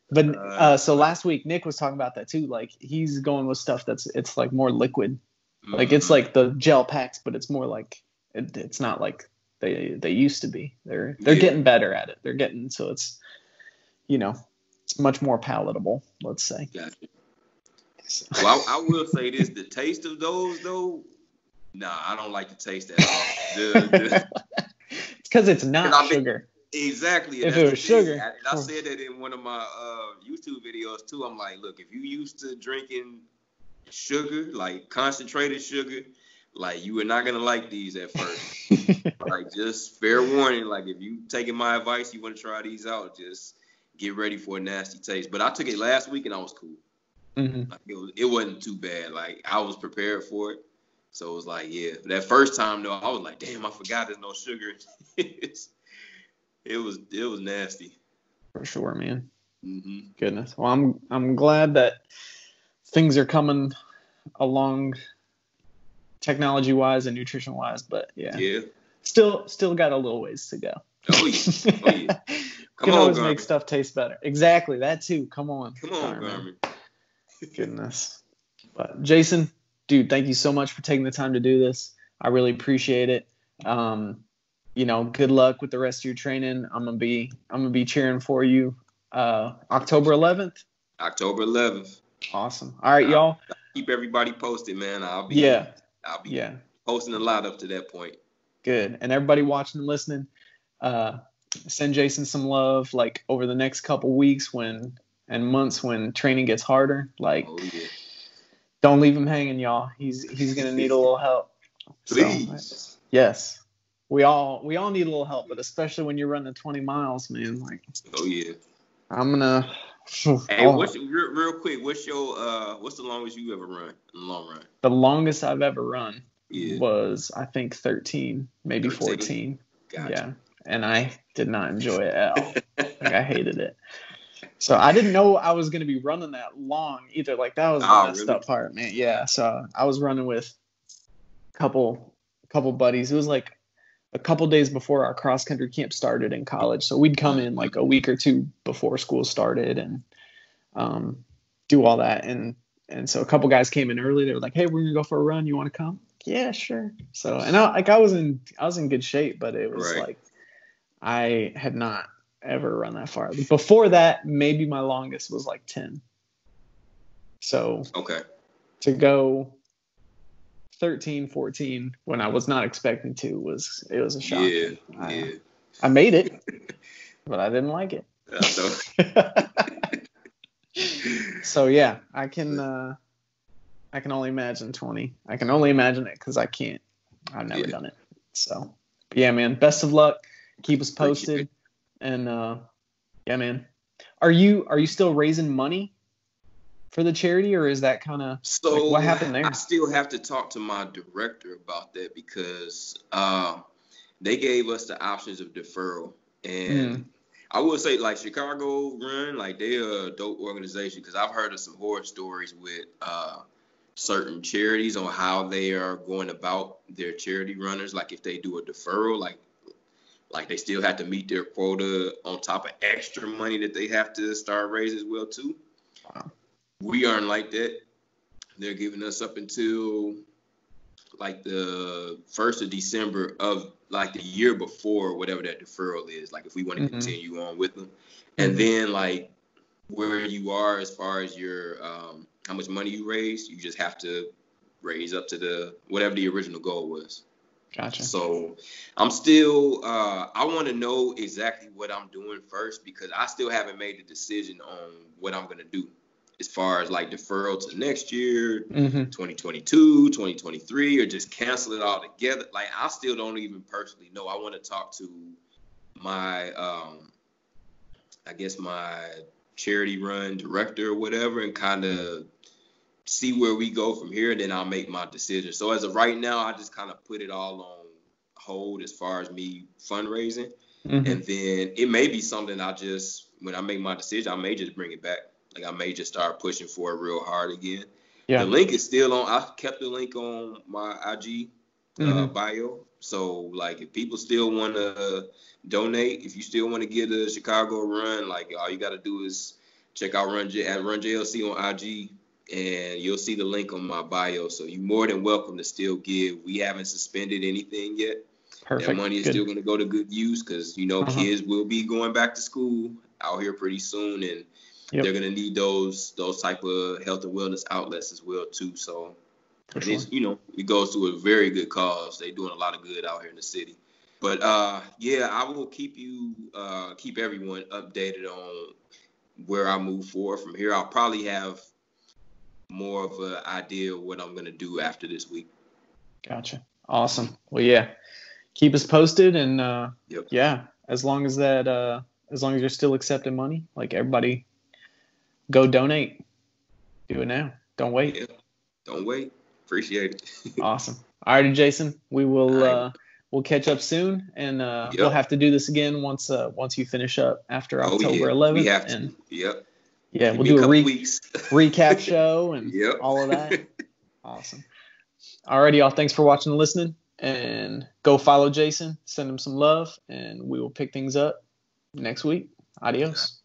but uh, uh, so last week Nick was talking about that too. Like he's going with stuff that's it's like more liquid. Mm-hmm. Like it's mm-hmm. like the gel packs, but it's more like it, it's not like they they used to be. They're they're yeah. getting better at it. They're getting so it's you know it's much more palatable. Let's say. Gotcha. Well, I, I will say this: the taste of those though Nah, I don't like the taste at all. [laughs] it's because it's not sugar. Exactly. If it was sugar. And I said that in one of my uh, YouTube videos too. I'm like, look, if you used to drinking sugar, like concentrated sugar, like you are not gonna like these at first. [laughs] like just fair warning, like if you taking my advice, you want to try these out, just get ready for a nasty taste. But I took it last week and I was cool. Mm-hmm. Like it, was, it wasn't too bad. Like I was prepared for it. So it was like, yeah. That first time though, I was like, damn, I forgot there's no sugar. [laughs] it was it was nasty. For sure, man. Mm-hmm. Goodness. Well, I'm I'm glad that things are coming along technology wise and nutrition wise, but yeah. Yeah. Still still got a little ways to go. Oh yeah. [laughs] Oh, yeah. Come Can on, always Garmin. make stuff taste better. Exactly, that too. Come on. Come on, Garmin. Goodness. But Jason, dude, thank you so much for taking the time to do this. I really appreciate it. Um, you know, good luck with the rest of your training. I'm gonna be I'm gonna be cheering for you. Uh, October 11th. October 11th. Awesome. All right, y'all. Keep everybody posted, man. I'll be Yeah. I'll be Yeah. posting a lot up to that point. Good. And everybody watching and listening, uh, send Jason some love. Like over the next couple weeks when and months when training gets harder. Like, Oh yeah. Don't leave him hanging, y'all. He's he's gonna need a little help. So, Please. yes. We all we all need a little help, but especially when you're running 20 miles, man. Like Oh yeah. I'm gonna. [sighs] Hey, Oh, what's real, real quick? What's your uh? What's the longest you ever run the long run? the longest I've ever run Yeah. was I think 13, maybe 13? 14. Gotcha. Yeah, and I did not enjoy it at all. [laughs] like I hated it. So I didn't know I was gonna be running that long either. Like that was the Oh, messed really? up part, man. Yeah. So I was running with a couple couple buddies. It was like a couple days before our cross country camp started in college. So we'd come in like a week or two before school started and um, do all that. And and so a couple guys came in early. They were like, "Hey, we're gonna go for a run. You want to come?" Yeah, sure. So and I like I was in I was in good shape, but it was Right. like I had not ever run that far. Before that, maybe my longest was like ten. So Okay. to go 13, 14 when I was not expecting to was it was a shock. Yeah. I, Yeah. I made it, [laughs] but I didn't like it. So, [laughs] so yeah, I can uh I can only imagine 20. I can only imagine it cuz I can't. I've never Yeah. done it. So, yeah, man, best of luck. Keep us posted. And uh yeah, man. Are you are you still raising money for the charity or is that kind of so Like, what happened there? I still have to talk to my director about that because uh, they gave us the options of deferral, and Mm. I will say like Chicago Run, like they're a dope organization because I've heard of some horror stories with uh, certain charities on how they are going about their charity runners. Like if they do a deferral, like like they still have to meet their quota on top of extra money that they have to start raising as well too. Wow. We aren't like that. They're giving us up until like the first of December of like the year before whatever that deferral is. Like if we want to Mhm. continue on with them, and Mhm. then like where you are as far as your um, how much money you raised, you just have to raise up to the whatever the original goal was. Gotcha. So I'm still uh, I want to know exactly what I'm doing first because I still haven't made the decision on what I'm gonna do as far as like deferral to next year, Mhm. 2022, 2023, or just cancel it all together. Like I still don't even personally know. I want to talk to my um I guess my charity run director or whatever and kind of see where we go from here and then I'll make my decision. So as of right now, I just kind of put it all on hold as far as me fundraising. Mhm. And then it may be something I just when I make my decision, I may just bring it back. Like I may just start pushing for it real hard again. Yeah. The link is still on. I kept the link on my IG uh, Mhm. bio. So like, if people still want to donate, if you still want to get a Chicago run, like all you got to do is check out Run J- at Run JLC on IG, and you'll see the link on my bio. So you're more than welcome to still give. We haven't suspended anything yet. Perfect. That money is Good. still going to go to good use because you know Uh-huh. kids will be going back to school out here pretty soon, and Yep. they're going to need those those type of health and wellness outlets as well too. So For and sure. it's you know it goes to a very good cause. They're doing a lot of good out here in the city. But uh, yeah, I will keep you uh, keep everyone updated on where I move forward from here. I'll probably have more of an idea of what I'm gonna do after this week. Gotcha. Awesome. Well, yeah. Keep us posted, and uh, Yep. yeah, as long as that, uh, as long as you're still accepting money, like everybody, go donate. Do it now. Don't wait. Yeah. Don't wait. Appreciate it. [laughs] Awesome. All righty, Jason. We will. Right. Uh, we'll catch up soon, and uh, Yep. we'll have to do this again once. Uh, once you finish up after Oh, October yeah. 11th, We have to. and Yep. Yeah, Give we'll do a couple re- recap [laughs] show and Yep. all of that. [laughs] Awesome. Alrighty, y'all. Thanks for watching and listening. And go follow Jason. Send him some love, and we will pick things up next week. Adios.